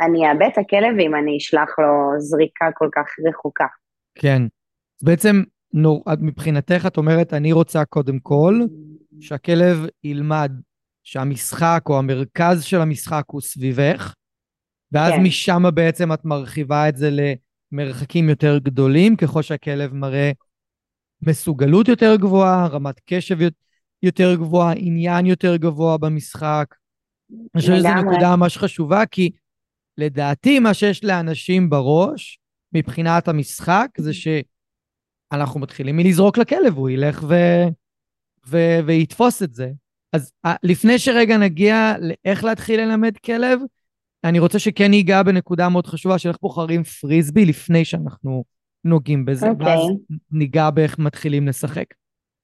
אני אאבד את הכלב אם אני אשלח לו זריקה כל כך רחוקה. כן. אז בעצם, נור, מבחינתך את אומרת, אני רוצה קודם כל שהכלב ילמד שהמשחק או המרכז של המשחק הוא סביבך, ואז כן. משם בעצם את מרחיבה את זה למרחקים יותר גדולים, ככל שהכלב מראה מסוגלות יותר גבוהה, רמת קשב יותר גבוהה, עניין יותר גבוה במשחק. אני חושב שזו נקודה ממש חשובה, כי לדעתי מה שיש לאנשים בראש מבחינת המשחק זה שאנחנו מתחילים מלזרוק לכלב, הוא ילך ו... ו... ויתפוס את זה. אז לפני שרגע נגיע לאיך להתחיל ללמד כלב, אני רוצה שכן ניגע בנקודה מאוד חשובה של איך בוחרים פריסבי לפני שאנחנו נוגעים בזה, okay. אוקיי. ואז ניגע באיך מתחילים לשחק.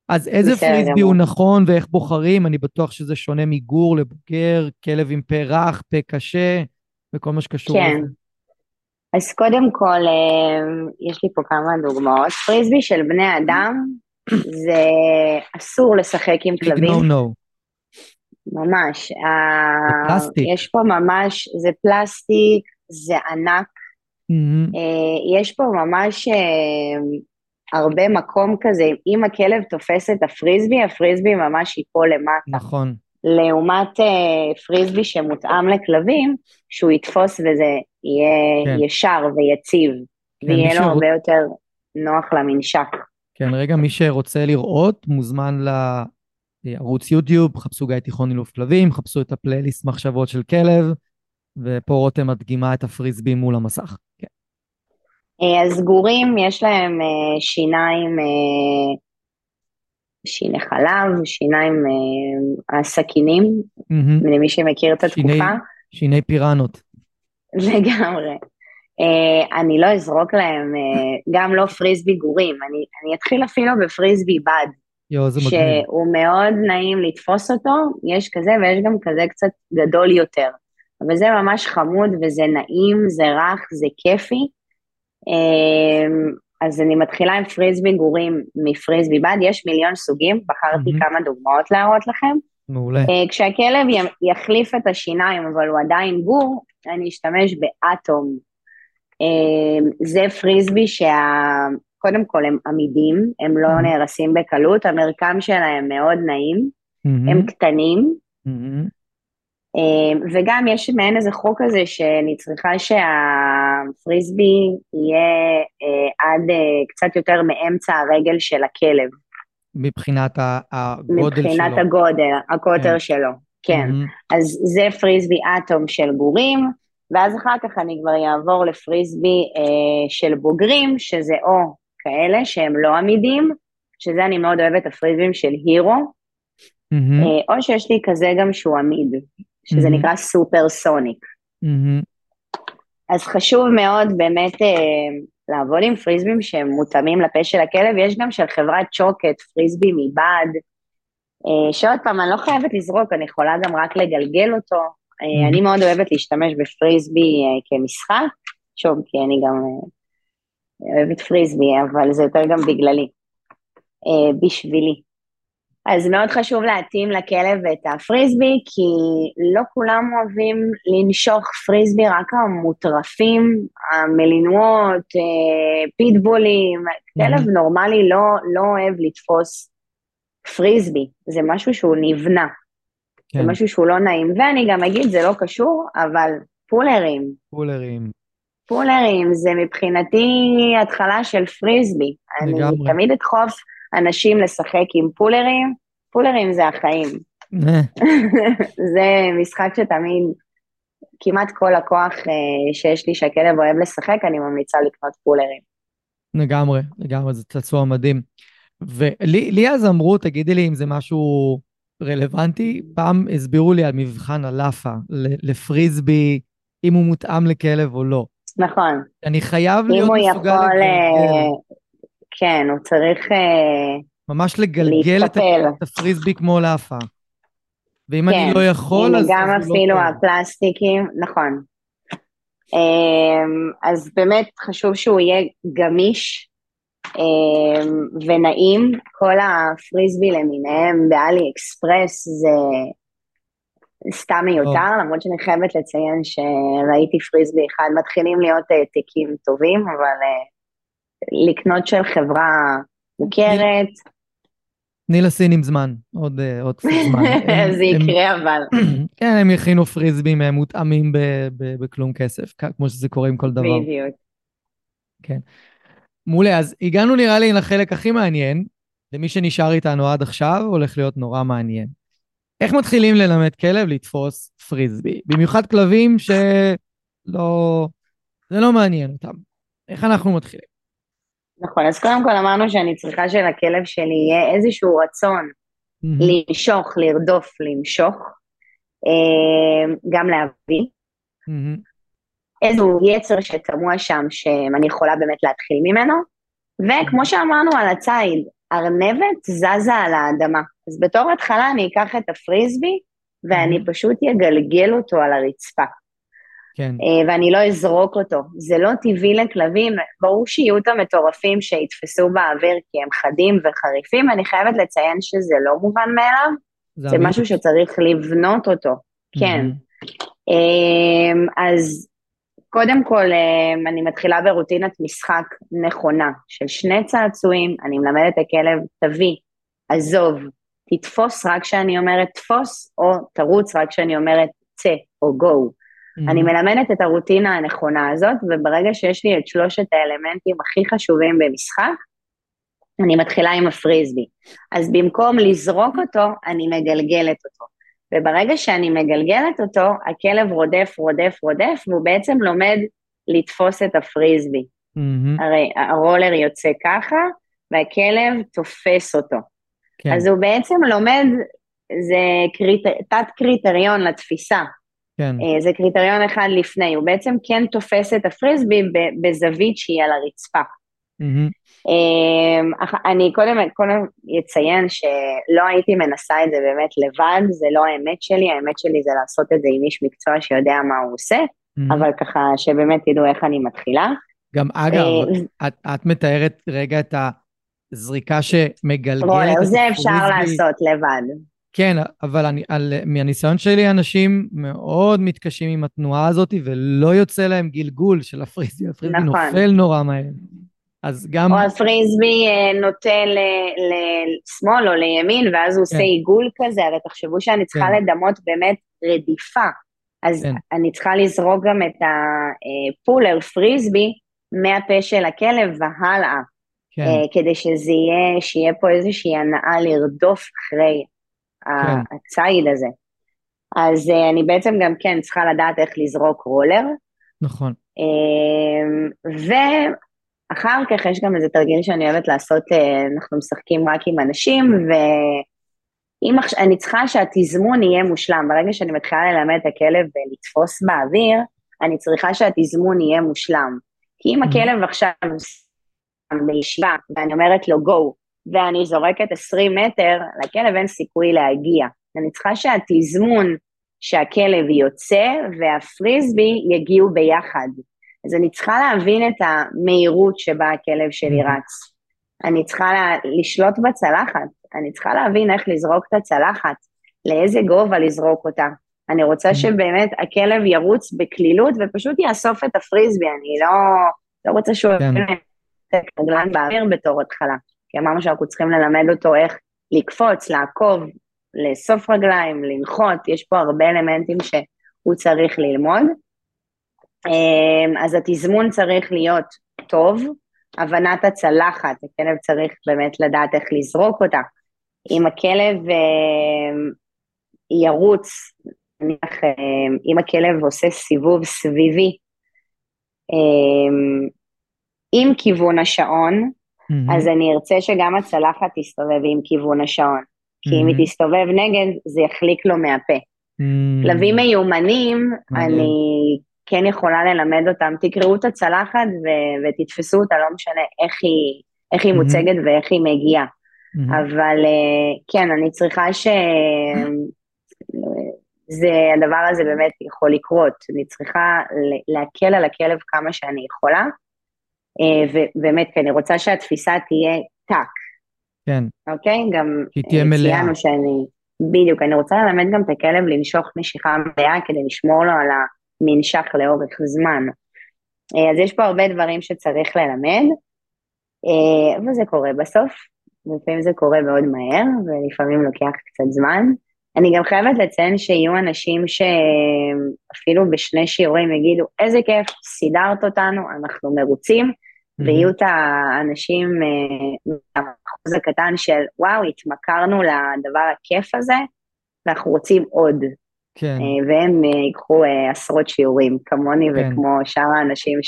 אז איזה פריסבי הוא נכון ואיך בוחרים? אני בטוח שזה שונה מגור לבוגר, כלב עם פה רך, פה קשה, וכל מה שקשור כן. לזה. אז קודם כל, אה, יש לי פה כמה דוגמאות. פריסבי של בני אדם, זה אסור לשחק עם כלבים. no, no. ממש. זה פלסטיק. יש פה ממש, זה פלסטיק, זה ענק. Mm-hmm. יש פה ממש אה, הרבה מקום כזה, אם הכלב תופס את הפריסבי, הפריסבי ממש ייפול למטה. נכון. לעומת פריסבי שמותאם לכלבים, שהוא יתפוס וזה יהיה כן. ישר ויציב, כן, ויהיה לו הרבה יותר נוח למנשק. כן, רגע, מי שרוצה לראות, מוזמן לערוץ יוטיוב, חפשו גיא תיכון אילוף כלבים, חפשו את הפלייליסט מחשבות של כלב, ופה רותם מדגימה את הפריסבי מול המסך. כן. אה, אז גורים, יש להם אה, שיניים, אה, שיני חלב, שיניים, הסכינים, mm-hmm. למי שמכיר את התקופה. שיני, שיני פיראנות. לגמרי. אני לא אזרוק להם, גם לא פריסבי גורים, אני, אני אתחיל אפילו בפריסבי בד. יואו, זה מגניב. שהוא מאוד נעים לתפוס אותו, יש כזה ויש גם כזה קצת גדול יותר. אבל זה ממש חמוד וזה נעים, זה רך, זה כיפי. אמ, אז אני מתחילה עם פריסבי גורים מפריסבי בד, יש מיליון סוגים, בחרתי mm-hmm. כמה דוגמאות להראות לכם. מעולה. כשהכלב יחליף את השיניים, אבל הוא עדיין גור, אני אשתמש באטום. Uh, זה פריסבי שקודם כל הם עמידים, הם לא mm-hmm. נהרסים בקלות, המרקם שלהם מאוד נעים, mm-hmm. הם קטנים, mm-hmm. אמ, וגם יש מעין איזה חוק כזה שאני צריכה שהפריסבי יהיה אה, עד אה, קצת יותר מאמצע הרגל של הכלב. מבחינת הגודל מבחינת שלו. מבחינת הגודל, הקוטר כן. שלו, כן. Mm-hmm. אז זה פריסבי אטום של גורים, ואז אחר כך אני כבר אעבור לפריסבי אה, של בוגרים, שזה או כאלה שהם לא עמידים, שזה אני מאוד אוהבת הפריסבים של הירו, mm-hmm. אה, או שיש לי כזה גם שהוא עמיד, שזה mm-hmm. נקרא סופר סוניק. Mm-hmm. אז חשוב מאוד באמת אה, לעבוד עם פריסבים שהם מותאמים לפה של הכלב, יש גם של חברת שוקט, פריסבי אה, שעוד פעם, אני לא חייבת לזרוק, אני יכולה גם רק לגלגל אותו. אה, mm-hmm. אני מאוד אוהבת להשתמש בפריסבי אה, כמשחק, שוב, כי אני גם אה, אוהבת פריסבי, אבל זה יותר גם בגללי, אה, בשבילי. אז מאוד חשוב להתאים לכלב את הפריסבי, כי לא כולם אוהבים לנשוך פריסבי, רק המוטרפים, המלינואות, אה, פיטבולים, כלב mm-hmm. נורמלי לא, לא אוהב לתפוס פריסבי, זה משהו שהוא נבנה, כן. זה משהו שהוא לא נעים, ואני גם אגיד, זה לא קשור, אבל פולרים. פולרים. פולרים זה מבחינתי התחלה של פריסבי. לגמרי. אני תמיד אדחוף אנשים לשחק עם פולרים, פולרים זה החיים. אה. זה משחק שתמיד, כמעט כל הכוח אה, שיש לי שהכלב אוהב לשחק, אני ממליצה לקנות פולרים. לגמרי, לגמרי, זה צעצוע מדהים. ולי אז אמרו, תגידי לי אם זה משהו רלוונטי, פעם הסבירו לי על מבחן הלאפה, לפריסבי, אם הוא מותאם לכלב או לא. נכון. אני חייב להיות מסוגל... אם הוא יכול... אה, כן, הוא צריך uh, ממש לגלגל את, את הפריסבי כמו לאפה. ואם כן, אני לא יכול, אז... גם אפילו לא הפלסטיקים, נכון. Um, אז באמת חשוב שהוא יהיה גמיש ונעים. כל הפריסבי למיניהם באלי אקספרס זה, סתם מיותר, למרות שאני חייבת לציין שראיתי פריסבי אחד, מתחילים להיות העתקים טובים, אבל לקנות של חברה מוכרת. תני לסינים זמן, עוד, עוד קצת זמן. זה יקרה אבל. כן, הם יכינו פריסבים מותאמים בכלום כסף, כמו שזה קורה עם כל דבר. בדיוק. כן. מעולה, אז הגענו נראה לי לחלק הכי מעניין, למי שנשאר איתנו עד עכשיו, הולך להיות נורא מעניין. איך מתחילים ללמד כלב לתפוס פריסבי? במיוחד כלבים שלא... זה לא מעניין אותם. איך אנחנו מתחילים? נכון, אז קודם כל אמרנו שאני צריכה שלכלב שלי יהיה איזשהו רצון mm-hmm. למשוך, לרדוף, למשוך, אה, גם להבין. Mm-hmm. איזשהו יצר שתמוה שם שאני יכולה באמת להתחיל ממנו, וכמו שאמרנו על הציד, ארנבת זזה על האדמה. אז בתור התחלה אני אקח את הפריסבי ואני פשוט אגלגל אותו על הרצפה. כן. אה, ואני לא אזרוק אותו. זה לא טבעי לכלבים, ברור שיהיו את המטורפים שיתפסו באוויר כי הם חדים וחריפים, אני חייבת לציין שזה לא מובן מאליו, זה, זה משהו שצריך לבנות אותו, כן. אמ, אז קודם כל, אמ, אני מתחילה ברוטינת משחק נכונה של שני צעצועים, אני מלמדת את הכלב, תביא, עזוב, תתפוס רק כשאני אומרת תפוס, או תרוץ רק כשאני אומרת צא או גו. Mm-hmm. אני מלמדת את הרוטינה הנכונה הזאת, וברגע שיש לי את שלושת האלמנטים הכי חשובים במשחק, אני מתחילה עם הפריסבי. אז במקום לזרוק אותו, אני מגלגלת אותו. וברגע שאני מגלגלת אותו, הכלב רודף, רודף, רודף, והוא בעצם לומד לתפוס את הפריסבי. Mm-hmm. הרי הרולר יוצא ככה, והכלב תופס אותו. כן. אז הוא בעצם לומד, זה קריט... תת קריטריון לתפיסה. כן. אה, זה קריטריון אחד לפני, הוא בעצם כן תופס את הפריסבי בזווית שהיא על הרצפה. Mm-hmm. אני קודם, קודם אציין שלא הייתי מנסה את זה באמת לבד, זה לא האמת שלי, האמת שלי זה לעשות את זה עם איש מקצוע שיודע מה הוא עושה, mm-hmm. אבל ככה שבאמת תדעו איך אני מתחילה. גם אגב, אה, את, את מתארת רגע את הזריקה שמגלגלת הפריסבי. זה אפשר לעשות לבד. כן, אבל אני, על, מהניסיון שלי, אנשים מאוד מתקשים עם התנועה הזאת, ולא יוצא להם גלגול של הפריסבי, הפריסבי נכון. נופל נורא מהר. אז גם... או הפריסבי אה, נוטה לשמאל או לימין, ואז הוא כן. עושה עיגול כזה, הרי תחשבו שאני צריכה כן. לדמות באמת רדיפה. אז כן. אני צריכה לזרוק גם את הפולר פריסבי מהפה של הכלב והלאה. כן. אה, כדי שזה יהיה, שיהיה פה איזושהי הנאה לרדוף אחרי כן. הציד הזה. אז אני בעצם גם כן צריכה לדעת איך לזרוק רולר. נכון. Uh, ואחר כך יש גם איזה תרגיל שאני אוהבת לעשות, uh, אנחנו משחקים רק עם אנשים, ואני צריכה שהתזמון יהיה מושלם. ברגע שאני מתחילה ללמד את הכלב ולתפוס באוויר, אני צריכה שהתזמון יהיה מושלם. כי אם הכלב עכשיו בישיבה, ואני אומרת לו גו, ואני זורקת 20 מטר, לכלב אין סיכוי להגיע. אני צריכה שהתזמון שהכלב יוצא והפריסבי יגיעו ביחד. אז אני צריכה להבין את המהירות שבה הכלב שלי mm-hmm. רץ. אני צריכה לשלוט בצלחת, אני צריכה להבין איך לזרוק את הצלחת, לאיזה גובה לזרוק אותה. אני רוצה mm-hmm. שבאמת הכלב ירוץ בקלילות ופשוט יאסוף את הפריסבי, אני לא, לא רוצה שהוא כן. יבין את הרגליים באוויר בתור התחלה. כי אמרנו שאנחנו צריכים ללמד אותו איך לקפוץ, לעקוב, לאסוף רגליים, לנחות, יש פה הרבה אלמנטים שהוא צריך ללמוד. אמ, אז התזמון צריך להיות טוב, הבנת הצלחת, הכלב צריך באמת לדעת איך לזרוק אותה. אם הכלב אמ, ירוץ, נניח, אמ, אם הכלב עושה סיבוב סביבי עם כיוון השעון, mm-hmm. אז אני ארצה שגם הצלחת תסתובב עם כיוון השעון. כי mm-hmm. אם היא תסתובב נגד, זה יחליק לו מהפה. Mm-hmm. כלבים מיומנים, mm-hmm. אני כן יכולה ללמד אותם, תקראו את הצלחת ו- ותתפסו אותה, לא משנה איך היא, איך היא mm-hmm. מוצגת ואיך היא מגיעה. Mm-hmm. אבל אה, כן, אני צריכה ש... זה, הדבר הזה באמת יכול לקרות. אני צריכה להקל על הכלב כמה שאני יכולה, אה, ובאמת, כי אני רוצה שהתפיסה תהיה טאק. כן. אוקיי? גם שהיא תהיה מלאה. ציינו שאני... בדיוק, אני רוצה ללמד גם את הכלב לנשוך נשיכה מלאה כדי לשמור לו על המנשך לאורך זמן. אה, אז יש פה הרבה דברים שצריך ללמד, אה, אבל זה קורה בסוף, לפעמים זה קורה מאוד מהר ולפעמים לוקח קצת זמן. אני גם חייבת לציין שיהיו אנשים שאפילו בשני שיעורים יגידו, איזה כיף, סידרת אותנו, אנחנו מרוצים, mm-hmm. ויהיו את האנשים מהאחוז אה, הקטן של, וואו, התמכרנו לדבר הכיף הזה, ואנחנו רוצים עוד. כן. אה, והם אה, ייקחו עשרות שיעורים, כמוני כן. וכמו שאר האנשים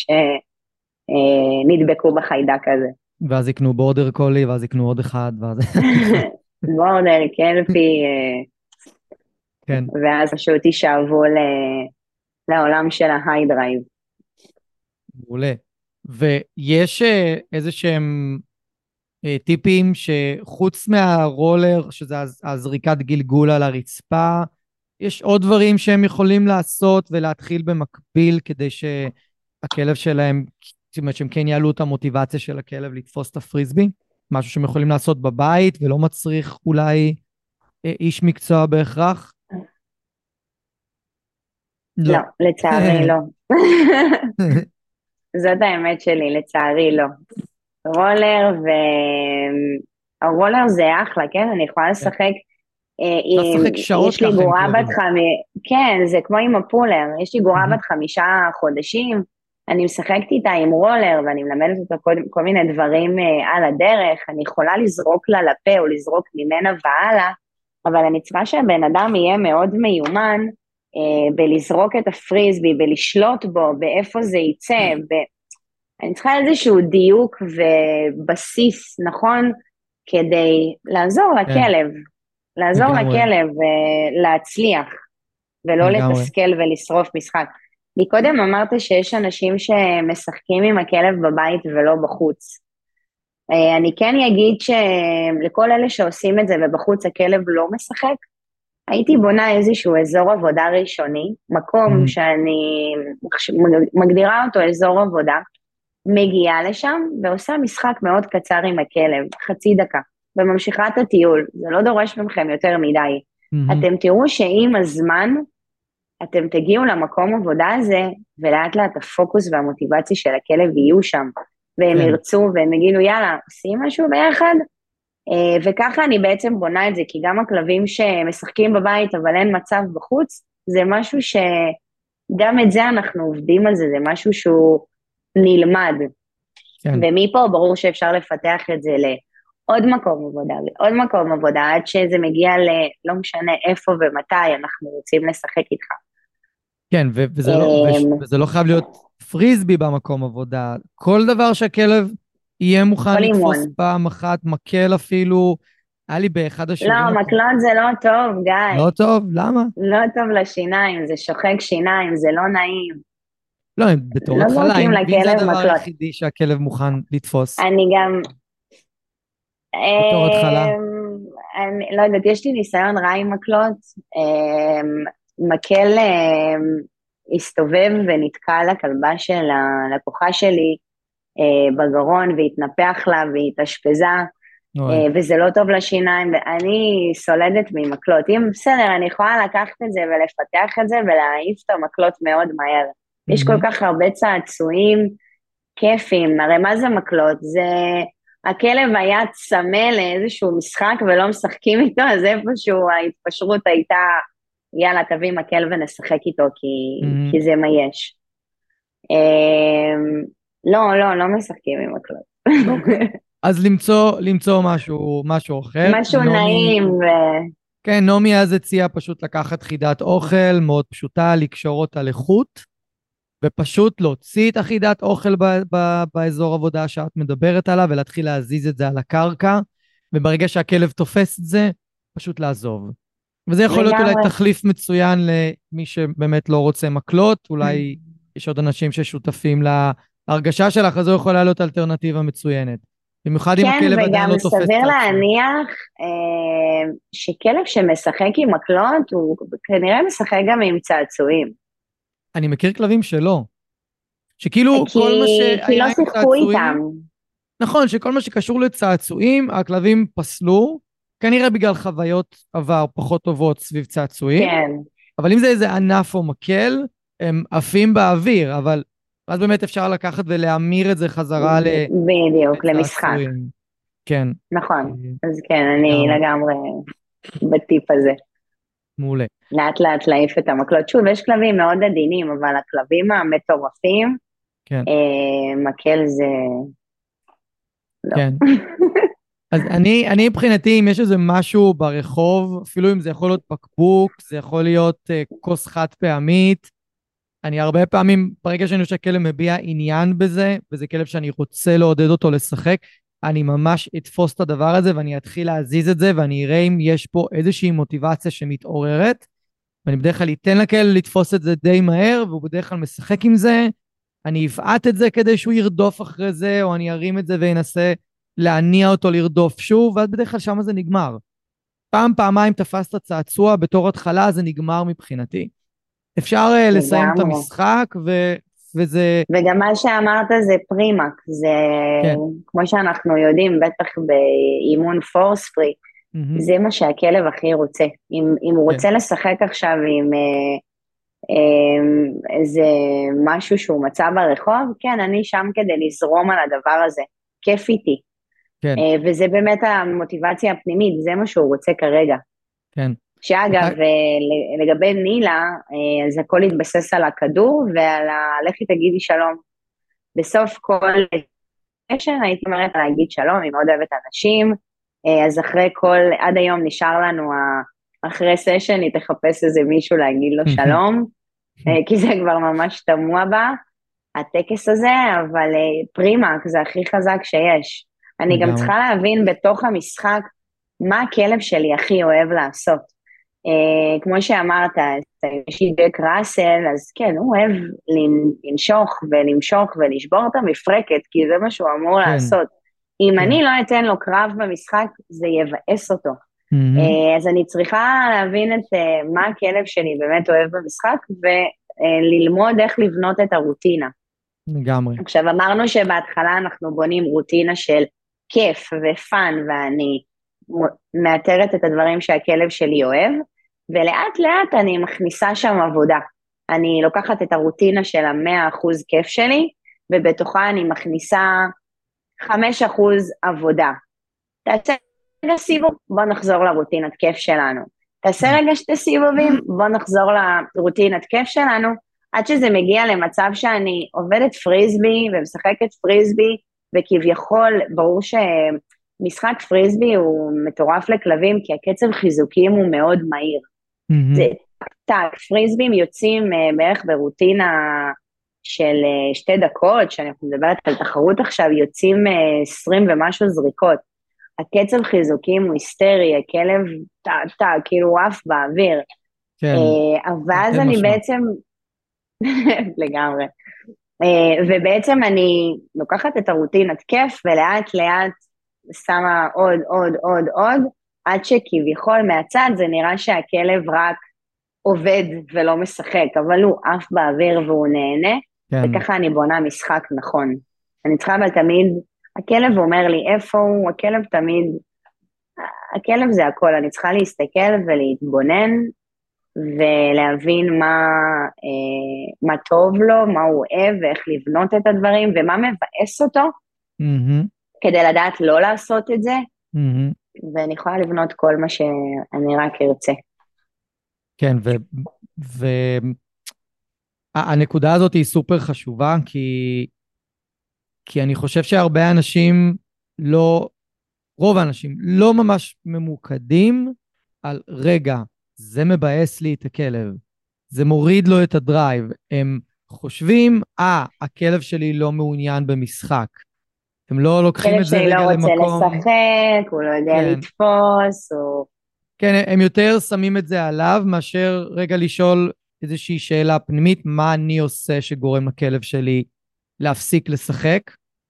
שנדבקו בחיידק הזה. ואז יקנו בורדר קולי, ואז יקנו עוד אחד, ואז... בורדר, קלפי, כן. ואז פשוט יישאבו ל... לעולם של ה high drive. מעולה. ויש אה, איזה שהם אה, טיפים שחוץ מהרולר, שזה הזריקת גלגול על הרצפה, יש עוד דברים שהם יכולים לעשות ולהתחיל במקביל כדי שהכלב שלהם, זאת אומרת שהם כן יעלו את המוטיבציה של הכלב לתפוס את הפריסבי? משהו שהם יכולים לעשות בבית ולא מצריך אולי אה, איש מקצוע בהכרח? לא, לא לצערי לא. זאת האמת שלי, לצערי לא. רולר ו... הרולר זה אחלה, כן? אני יכולה לשחק אה, עם... לשחק שעות יש לי גורה בת חמי... כן, זה כמו עם הפולר. יש לי גורה בת חמישה חודשים, אני משחקת איתה עם רולר ואני מלמדת אותה כל, כל מיני דברים אה, על הדרך. אני יכולה לזרוק לה לפה או לזרוק ממנה והלאה, אבל אני צריכה שהבן אדם יהיה מאוד מיומן אה, בלזרוק את הפריסבי, בלשלוט בו, באיפה זה יצא, ב... אני צריכה איזשהו דיוק ובסיס נכון כדי לעזור כן. לכלב, לעזור לגמרי. לכלב אה, להצליח, ולא לגמרי. לתסכל ולשרוף משחק. מקודם אמרת שיש אנשים שמשחקים עם הכלב בבית ולא בחוץ. אה, אני כן אגיד שלכל אלה שעושים את זה ובחוץ הכלב לא משחק, הייתי בונה איזשהו אזור עבודה ראשוני, מקום mm. שאני מגדירה אותו אזור עבודה, מגיעה לשם ועושה משחק מאוד קצר עם הכלב, חצי דקה, וממשיכה את הטיול, זה לא דורש מכם יותר מדי. Mm-hmm. אתם תראו שעם הזמן, אתם תגיעו למקום עבודה הזה, ולאט לאט הפוקוס והמוטיבציה של הכלב יהיו שם, והם כן. ירצו והם יגידו, יאללה, עושים משהו ביחד? אה, וככה אני בעצם בונה את זה, כי גם הכלבים שמשחקים בבית אבל אין מצב בחוץ, זה משהו שגם את זה אנחנו עובדים על זה, זה משהו שהוא נלמד. כן. ומפה ברור שאפשר לפתח את זה לעוד מקום עבודה ועוד מקום עבודה, עד שזה מגיע ל... לא משנה איפה ומתי אנחנו רוצים לשחק איתך. כן, וזה, לא, אמ, וזה לא חייב להיות פריסבי במקום עבודה. כל דבר שהכלב יהיה מוכן לתפוס פעם אחת, מקל אפילו. היה לי באחד השיעורים... לא, מקלון זה לא טוב, גיא. לא טוב? למה? לא טוב לשיניים, זה שוחק שיניים, זה לא נעים. לא, בתור לא התחלה, אם זה הדבר היחידי שהכלב מוכן לתפוס. אני גם... בתור התחלה. אמ, אני לא יודעת, יש לי ניסיון רע עם מקלות. אמ, מקל אמ, הסתובב ונתקע לכלבה של הלקוחה שלי, אה, בגרון והתנפח לה והתאשפזה, אה, וזה לא טוב לשיניים, ואני סולדת ממקלות. אם בסדר, אני יכולה לקחת את זה ולפתח את זה ולהעיף את המקלות מאוד מהר. Mm-hmm. יש כל כך הרבה צעצועים כיפים, הרי מה זה מקלות? זה... הכלב היה צמא לאיזשהו משחק ולא משחקים איתו, אז איפשהו ההתפשרות הייתה, יאללה, תביא מקל ונשחק איתו, כי, mm-hmm. כי זה מה יש. אמ, לא, לא, לא משחקים עם מקלות. אוקיי. אז למצוא, למצוא משהו, משהו אחר. משהו נומי, נעים ו... כן, נעמי אז הציעה פשוט לקחת חידת אוכל מאוד פשוטה, לקשור אותה לחוט, ופשוט להוציא את החידת אוכל ב- ב- באזור עבודה שאת מדברת עליו, ולהתחיל להזיז את זה על הקרקע, וברגע שהכלב תופס את זה, פשוט לעזוב. וזה יכול להיות אולי תחליף מצוין למי שבאמת לא רוצה מקלות, אולי יש עוד אנשים ששותפים לה... ההרגשה שלך, אז זו יכולה להיות אלטרנטיבה מצוינת. במיוחד אם כן, הכלב עדיין לא תופס את כן, וגם סביר להניח אה, שכלב שמשחק עם מקלות, הוא כנראה משחק גם עם צעצועים. אני מכיר כלבים שלא. שכאילו כי, כל מה שהיה כי לא שיחקו איתם. נכון, שכל מה שקשור לצעצועים, הכלבים פסלו, כנראה בגלל חוויות עבר פחות טובות סביב צעצועים. כן. אבל אם זה איזה ענף או מקל, הם עפים באוויר, אבל אז באמת אפשר לקחת ולהמיר את זה חזרה ל... בדיוק, למשחק. כן. נכון, אה, אז כן, אני לגמרי בטיפ הזה. מעולה. לאט לאט להעיף את המקלות. שוב, יש כלבים מאוד עדינים, אבל הכלבים המטורפים, כן. אה, מקל זה... לא. כן. אז אני, אני מבחינתי, אם יש איזה משהו ברחוב, אפילו אם זה יכול להיות בקבוק, זה יכול להיות uh, כוס חד פעמית, אני הרבה פעמים, ברגע שאני חושב שהכלב מביע עניין בזה, וזה כלב שאני רוצה לעודד אותו לשחק, אני ממש אתפוס את הדבר הזה ואני אתחיל להזיז את זה, ואני אראה אם יש פה איזושהי מוטיבציה שמתעוררת, ואני בדרך כלל אתן לכלב לתפוס את זה די מהר, והוא בדרך כלל משחק עם זה, אני אבעט את זה כדי שהוא ירדוף אחרי זה, או אני ארים את זה ואנסה להניע אותו לרדוף שוב, ואז בדרך כלל שם זה נגמר. פעם, פעמיים תפסת צעצוע בתור התחלה, זה נגמר מבחינתי. אפשר uh, לסיים את המשחק, ו... וזה... וגם מה שאמרת זה פרימק, זה כן. כמו שאנחנו יודעים, בטח באימון פורס פרי, mm-hmm. זה מה שהכלב הכי רוצה. אם, אם הוא כן. רוצה לשחק עכשיו עם אה, אה, איזה משהו שהוא מצא ברחוב, כן, אני שם כדי לזרום על הדבר הזה, כיף איתי. כן. אה, וזה באמת המוטיבציה הפנימית, זה מה שהוא רוצה כרגע. כן. שאגב, אה, לגבי נילה, אה, אז הכל התבסס על הכדור ועל ה... לכי תגידי שלום. בסוף כל סשן הייתי אומרת להגיד שלום, היא מאוד אוהבת אנשים, אז אחרי כל, עד היום נשאר לנו, אחרי סשן היא תחפש איזה מישהו להגיד לו שלום, כי זה כבר ממש תמוה בה, הטקס הזה, אבל פרימק זה הכי חזק שיש. אני גם צריכה להבין בתוך המשחק מה הכלב שלי הכי אוהב לעשות. Uh, כמו שאמרת, יש לי ג'ק ראסל, אז כן, הוא אוהב לנשוך ולמשוך ולשבור את המפרקת, כי זה מה שהוא אמור כן. לעשות. אם כן. אני לא אתן לו קרב במשחק, זה יבאס אותו. Mm-hmm. אז אני צריכה להבין את uh, מה הכלב שלי באמת אוהב במשחק, וללמוד איך לבנות את הרוטינה. לגמרי. עכשיו, אמרנו שבהתחלה אנחנו בונים רוטינה של כיף ופאן, ואני מאתרת את הדברים שהכלב שלי אוהב, ולאט לאט אני מכניסה שם עבודה. אני לוקחת את הרוטינה של המאה אחוז כיף שלי, ובתוכה אני מכניסה חמש אחוז עבודה. תעשה רגע סיבוב, בוא נחזור לרוטינת כיף שלנו. תעשה רגע שתי סיבובים, בוא נחזור לרוטינת כיף שלנו, עד שזה מגיע למצב שאני עובדת פריסבי ומשחקת פריסבי, וכביכול, ברור שמשחק פריסבי הוא מטורף לכלבים, כי הקצב חיזוקים הוא מאוד מהיר. Mm-hmm. זה טאק, פריסבים יוצאים uh, בערך ברוטינה של uh, שתי דקות, שאנחנו מדברת על תחרות עכשיו, יוצאים uh, עשרים ומשהו זריקות. הקצב חיזוקים הוא היסטרי, הכלב טאק טאק, כאילו הוא עף באוויר. כן. ואז אני משמע. בעצם, לגמרי. ובעצם אני לוקחת את הרוטינת כיף ולאט לאט שמה עוד, עוד, עוד, עוד, עד שכביכול מהצד זה נראה שהכלב רק עובד ולא משחק, אבל הוא עף באוויר והוא נהנה, כן. וככה אני בונה משחק נכון. אני צריכה אבל תמיד, הכלב אומר לי איפה הוא, הכלב תמיד, הכלב זה הכל, אני צריכה להסתכל ולהתבונן ולהבין מה, אה, מה טוב לו, מה הוא אוהב ואיך לבנות את הדברים ומה מבאס אותו, mm-hmm. כדי לדעת לא לעשות את זה. Mm-hmm. ואני יכולה לבנות כל מה שאני רק ארצה. כן, והנקודה. הזאת היא סופר חשובה, כי, כי אני חושב שהרבה אנשים לא, רוב האנשים לא ממש ממוקדים על רגע, זה מבאס לי את הכלב, זה מוריד לו את הדרייב. הם חושבים, אה, ah, הכלב שלי לא מעוניין במשחק. הם לא לוקחים את זה רגע למקום... כלב שלא רוצה לשחק, הוא לא יודע כן. לתפוס, או... כן, הם יותר שמים את זה עליו מאשר רגע לשאול איזושהי שאלה פנימית, מה אני עושה שגורם לכלב שלי להפסיק לשחק,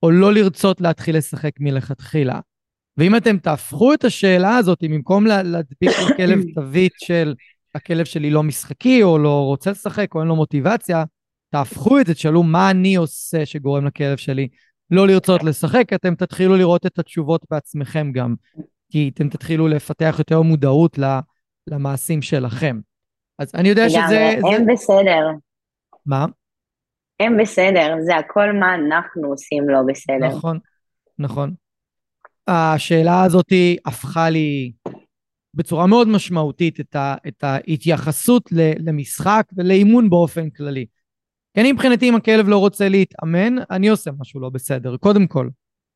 או לא לרצות להתחיל לשחק מלכתחילה. ואם אתם תהפכו את השאלה הזאת, במקום להדביק לכלב תווית של הכלב שלי לא משחקי, או לא רוצה לשחק, או אין לו מוטיבציה, תהפכו את זה, תשאלו מה אני עושה שגורם לכלב שלי לא לרצות לשחק, אתם תתחילו לראות את התשובות בעצמכם גם. כי אתם תתחילו לפתח יותר מודעות למעשים שלכם. אז אני יודע שזה... לגמרי, הם זה... בסדר. מה? הם בסדר, זה הכל מה אנחנו עושים לא בסדר. נכון, נכון. השאלה הזאת הפכה לי בצורה מאוד משמעותית את, ה, את ההתייחסות למשחק ולאימון באופן כללי. כי אני מבחינתי אם הכלב לא רוצה להתאמן, אני עושה משהו לא בסדר, קודם כל,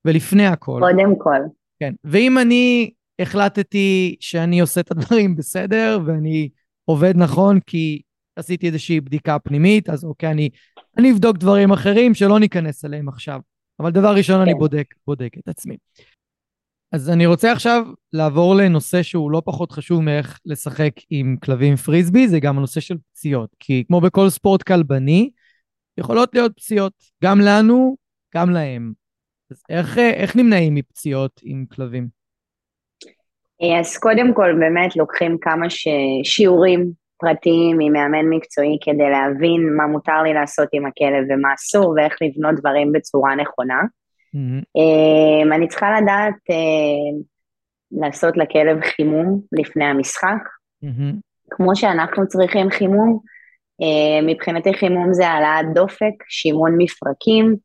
ולפני הכל. קודם כל. כן, ואם אני החלטתי שאני עושה את הדברים בסדר, ואני עובד נכון כי עשיתי איזושהי בדיקה פנימית, אז אוקיי, אני, אני אבדוק דברים אחרים שלא ניכנס אליהם עכשיו. אבל דבר ראשון, כן. אני בודק, בודק את עצמי. אז אני רוצה עכשיו לעבור לנושא שהוא לא פחות חשוב מאיך לשחק עם כלבים פריסבי, זה גם הנושא של פציעות. כי כמו בכל ספורט כלבני, יכולות להיות פציעות, גם לנו, גם להם. אז איך, איך נמנעים מפציעות עם כלבים? אז קודם כל באמת לוקחים כמה ש... שיעורים פרטיים עם מאמן מקצועי כדי להבין מה מותר לי לעשות עם הכלב ומה אסור ואיך לבנות דברים בצורה נכונה. Mm-hmm. אני צריכה לדעת אה, לעשות לכלב חימום לפני המשחק, mm-hmm. כמו שאנחנו צריכים חימום. אה, מבחינתי חימום זה העלאת דופק, שימון מפרקים,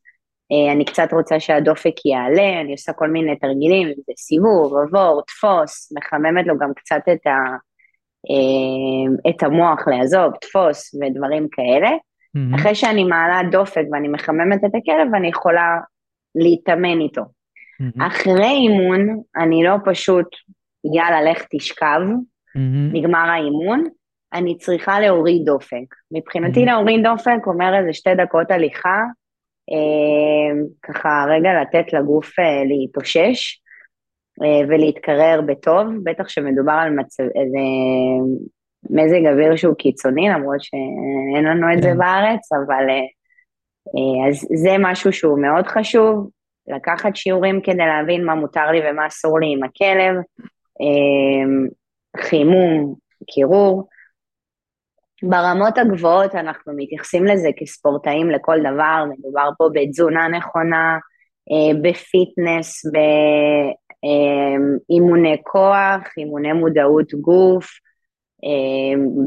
אני קצת רוצה שהדופק יעלה, אני עושה כל מיני תרגילים, זה סיבוב, עבור, תפוס, מחממת לו גם קצת את, ה, את המוח לעזוב, תפוס ודברים כאלה. Mm-hmm. אחרי שאני מעלה דופק ואני מחממת את הכלב, אני יכולה להתאמן איתו. Mm-hmm. אחרי אימון, אני לא פשוט, יאללה, לך תשכב, mm-hmm. נגמר האימון, אני צריכה להוריד דופק. מבחינתי. להוריד דופק אומר איזה שתי דקות הליכה, אה, ככה רגע לתת לגוף אה, להתאושש אה, ולהתקרר בטוב, בטח שמדובר על מצב, איזה מזג אוויר שהוא קיצוני, למרות שאין לנו את זה כן. בארץ, אבל אז זה משהו שהוא מאוד חשוב, לקחת שיעורים כדי להבין מה מותר לי ומה אסור לי עם הכלב, חימום, קירור. ברמות הגבוהות אנחנו מתייחסים לזה כספורטאים לכל דבר, מדובר פה בתזונה נכונה, אה, בפיטנס, באימוני כוח, אימוני מודעות גוף,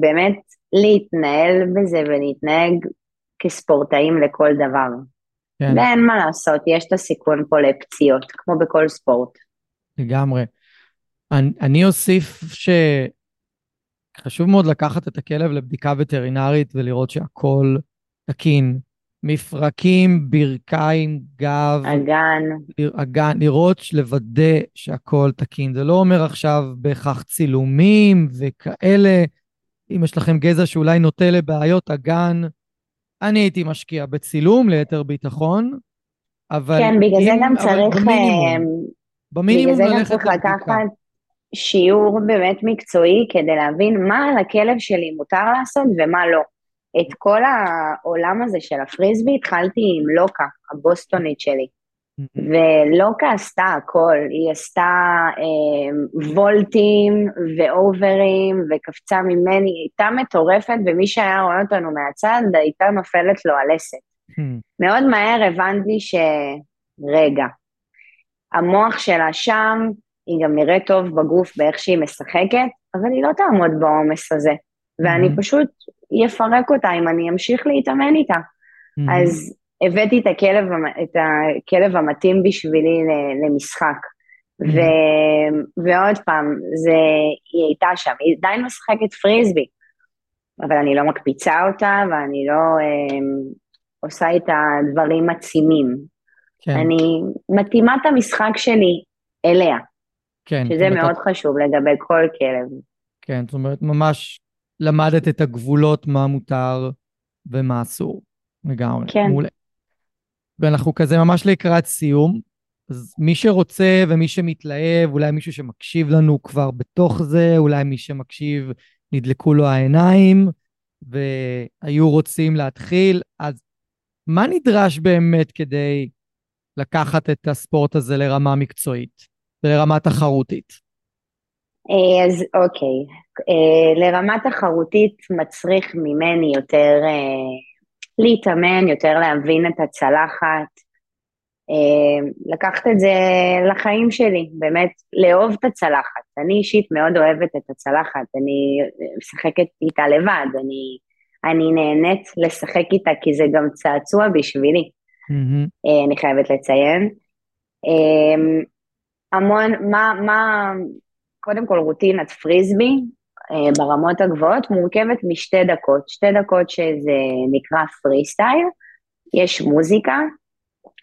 באמת להתנהל בזה ולהתנהג כספורטאים לכל דבר. כן. ואין מה לעשות, יש את הסיכון פה לפציעות, כמו בכל ספורט. לגמרי. אני, אני אוסיף שחשוב מאוד לקחת את הכלב לבדיקה וטרינרית ולראות שהכל תקין. מפרקים, ברכיים, גב. אגן. אגן, לראות, לוודא שהכל תקין. זה לא אומר עכשיו בהכרח צילומים וכאלה. אם יש לכם גזע שאולי נוטה לבעיות, אגן אני הייתי משקיע בצילום ליתר ביטחון, אבל... כן, בגלל אם, זה גם צריך... במינימום, אה, במינימום גם צריך לקחת שיעור באמת מקצועי כדי להבין מה על הכלב שלי מותר לעשות ומה לא. את כל העולם הזה של הפריסבי התחלתי עם לוקה, הבוסטונית שלי. ולוקה עשתה הכל, היא עשתה אה, וולטים ואוברים וקפצה ממני, היא הייתה מטורפת ומי שהיה רואה אותנו מהצד הייתה נופלת לו הלסת. מאוד מהר הבנתי שרגע, המוח שלה שם, היא גם נראית טוב בגוף באיך שהיא משחקת, אבל היא לא תעמוד בעומס הזה, ואני פשוט אפרק אותה אם אני אמשיך להתאמן איתה. אז הבאתי את הכלב, את הכלב המתאים בשבילי למשחק. ו, ועוד פעם, זה, היא הייתה שם, היא עדיין משחקת פריסבי, אבל אני לא מקפיצה אותה ואני לא אה, עושה את הדברים עצימים. כן. אני מתאימה את המשחק שלי אליה, כן, שזה מאוד אתה... חשוב לגבי כל כלב. כן, זאת אומרת, ממש למדת את הגבולות, מה מותר ומה אסור. לגמרי. כן. מעולה. ואנחנו כזה ממש לקראת סיום. אז מי שרוצה ומי שמתלהב, אולי מישהו שמקשיב לנו כבר בתוך זה, אולי מי שמקשיב נדלקו לו העיניים והיו רוצים להתחיל, אז מה נדרש באמת כדי לקחת את הספורט הזה לרמה מקצועית ולרמה תחרותית? אה, אז אוקיי, אה, לרמה תחרותית מצריך ממני יותר אה, להתאמן, יותר להבין את הצלחת, לקחת את זה לחיים שלי, באמת לאהוב את הצלחת. אני אישית מאוד אוהבת את הצלחת, אני משחקת איתה לבד, אני, אני נהנית לשחק איתה כי זה גם צעצוע בשבילי, mm-hmm. אני חייבת לציין. אה, המון, מה, מה, קודם כל רוטינת פריסבי ברמות הגבוהות מורכבת משתי דקות, שתי דקות שזה נקרא פרי סטייל, יש מוזיקה,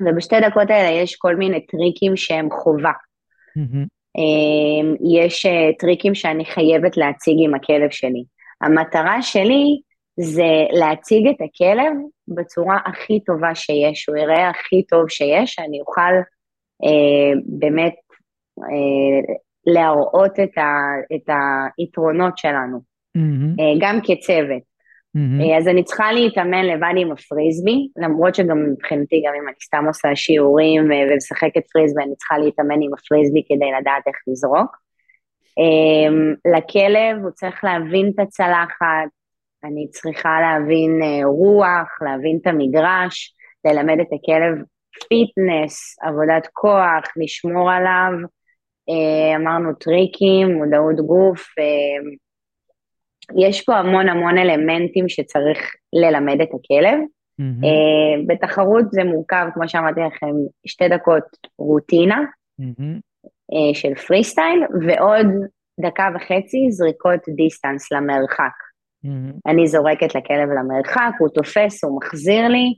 ובשתי דקות האלה יש כל מיני טריקים שהם חובה. Mm-hmm. יש אה, טריקים שאני חייבת להציג עם הכלב שלי. המטרה שלי זה להציג את הכלב בצורה הכי טובה שיש, הוא יראה הכי טוב שיש, אני אוכל אה, באמת אה, להראות את, ה, את היתרונות שלנו, mm-hmm. אה, גם כצוות. Mm-hmm. אז אני צריכה להתאמן לבד עם הפריסבי, למרות שגם מבחינתי, גם אם אני סתם עושה שיעורים אה, ומשחקת פריסבי, אני צריכה להתאמן עם הפריסבי כדי לדעת איך לזרוק. לכלב הוא צריך להבין את הצלחת, אני צריכה להבין רוח, להבין את המגרש, ללמד את הכלב fitness, עבודת כוח, לשמור עליו, אמרנו טריקים, מודעות גוף, יש פה המון המון אלמנטים שצריך ללמד את הכלב. Mm-hmm. בתחרות זה מורכב, כמו שאמרתי לכם, שתי דקות רוטינה mm-hmm. של פרי סטייל, ועוד דקה וחצי זריקות distance למרחק. Mm-hmm. אני זורקת לכלב למרחק, הוא תופס, הוא מחזיר לי,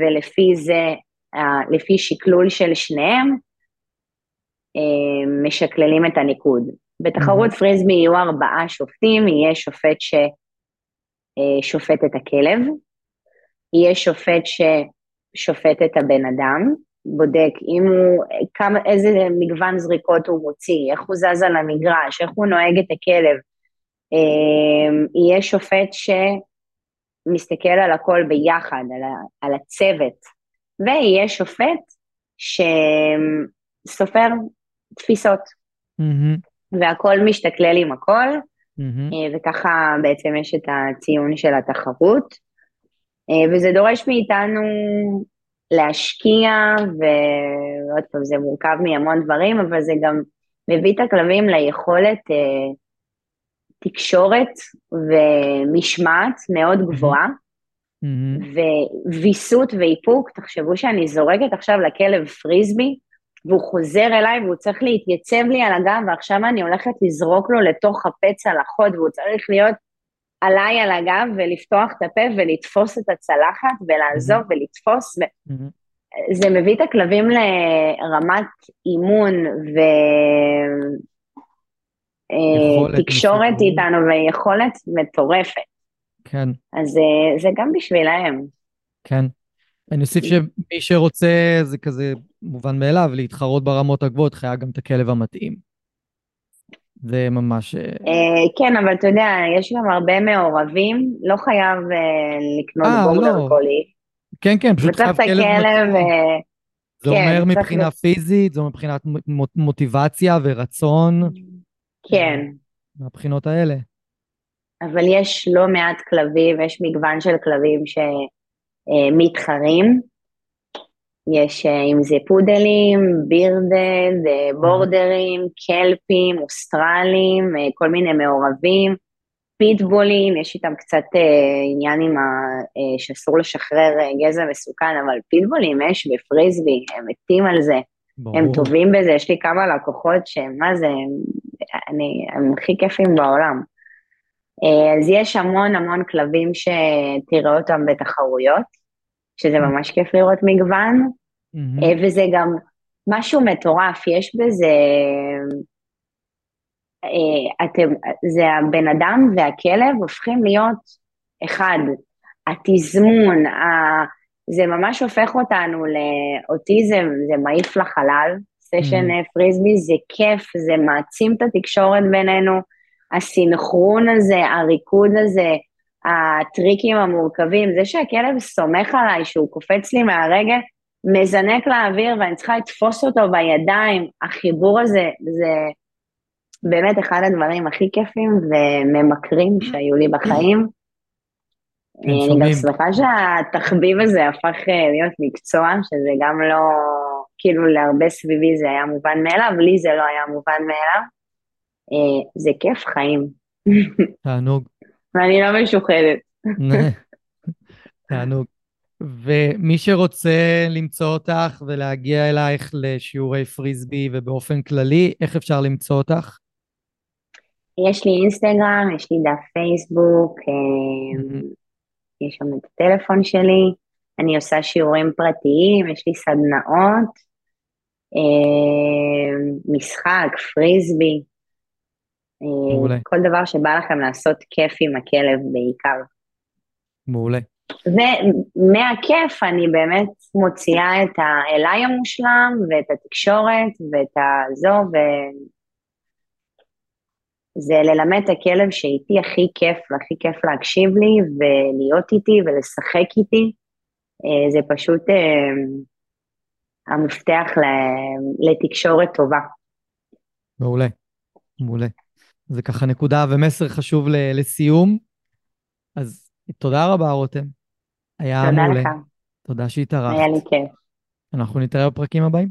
ולפי זה, לפי שקלול של שניהם, משקללים את הניקוד. בתחרות mm-hmm. פריסבי יהיו ארבעה שופטים, יהיה שופט ששופט אה, את הכלב, יהיה שופט ששופט את הבן אדם, בודק אם הוא, כמה, איזה מגוון זריקות הוא מוציא, איך הוא זז על המגרש, איך הוא נוהג את הכלב. אה, יהיה שופט שמסתכל על הכל ביחד, על, על הצוות, ויהיה שופט שסופר תפיסות. Mm-hmm. והכל משתכלל עם הכל, mm-hmm. וככה בעצם יש את הציון של התחרות, אה, וזה דורש מאיתנו להשקיע, ועוד פעם זה מורכב מהמון דברים, אבל זה גם מביא את הכלבים ליכולת אה, תקשורת ומשמעת מאוד גבוהה, mm-hmm. וויסות ואיפוק, תחשבו שאני זורקת עכשיו לכלב פריסבי, והוא חוזר אליי והוא צריך להתייצב לי על הגב, ועכשיו אני הולכת לזרוק לו לתוך הפצע לחוד, והוא צריך להיות עליי על הגב ולפתוח את הפה ולתפוס את הצלחת ולעזוב mm-hmm. ולתפוס. ו... Mm-hmm. זה מביא את הכלבים לרמת אימון ותקשורת אה, איתנו ויכולת מטורפת. כן. אז אה, זה גם בשבילהם. כן. אני אוסיף שמי שרוצה, זה כזה מובן מאליו, להתחרות ברמות הגבוהות, חייב גם את הכלב המתאים. זה ממש... אה, אה, כן, אבל אתה יודע, יש גם הרבה מעורבים, לא חייב אה, לקנות בורדר לא. קולי. כן, כן, פשוט חייב כלב מתאים. זה כן, אומר מבחינה פיזית, זה אומר מבחינת מוטיבציה ורצון. כן. מהבחינות האלה. אבל יש לא מעט כלבים, יש מגוון של כלבים ש... אה. יש אה, אם זה פודלים, בירדד, אה, בורדרים, קלפים, אוסטרלים, כל מיני מעורבים, פיטבולים, יש איתם קצת עניין עם ה... שאסור לשחרר גזע מסוכן, אבל פיטבולים יש בפריסבי, הם מתים על זה, ברור. הם טובים בזה, יש לי כמה לקוחות שהם, מה זה, הם, אני, הם הכי כיפים בעולם. אז יש המון המון כלבים שתראה אותם בתחרויות, שזה ממש כיף לראות מגוון, mm-hmm. וזה גם משהו מטורף, יש בזה, אה, אתם, זה הבן אדם והכלב הופכים להיות אחד, התזמון, ה... זה ממש הופך אותנו לאוטיזם, זה מעיף לחלל, סשן mm-hmm. פריסבי, זה כיף, זה מעצים את התקשורת בינינו, הסינכרון הזה, הריקוד הזה, הטריקים המורכבים, זה שהכלב סומך עליי, שהוא קופץ לי מהרגע, מזנק לאוויר ואני צריכה לתפוס אותו בידיים, החיבור הזה, זה באמת אחד הדברים הכי כיפים וממכרים שהיו לי בחיים. אני. גם שמחה שהתחביב הזה הפך אה, להיות מקצוע, שזה גם לא, כאילו להרבה סביבי זה היה מובן מאליו, לי זה לא היה מובן מאליו. אה, זה כיף חיים, תענוג. ואני לא משוחדת. תענוג. ומי שרוצה למצוא אותך ולהגיע אלייך לשיעורי פריסבי ובאופן כללי, איך אפשר למצוא אותך? יש לי אינסטגרם, יש לי דף פייסבוק, אה, יש שם את הטלפון שלי, אני עושה שיעורים פרטיים, יש לי סדנאות, אה, משחק, פריסבי, מעולה. כל דבר שבא לכם לעשות כיף עם הכלב בעיקר. מעולה. ומהכיף אני באמת מוציאה את האליי המושלם ואת התקשורת ואת הזו, וזה ללמד את הכלב שאיתי הכי כיף והכי כיף להקשיב לי ולהיות איתי ולשחק איתי. אה, זה פשוט אה, המפתח לתקשורת טובה. מעולה. מעולה. זה ככה נקודה ומסר חשוב ל- לסיום. אז תודה רבה, רותם. היה תודה מעולה. לך, תודה שהתארחת. היה לי כיף. אנחנו נתראה בפרקים הבאים.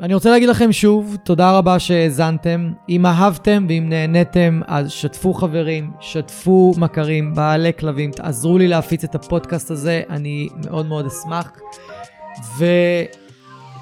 אני רוצה להגיד לכם שוב, תודה רבה שהאזנתם. אם אהבתם ואם נהניתם, אז שתפו חברים, שתפו מכרים, בעלי כלבים, תעזרו לי להפיץ את הפודקאסט הזה, אני מאוד מאוד אשמח.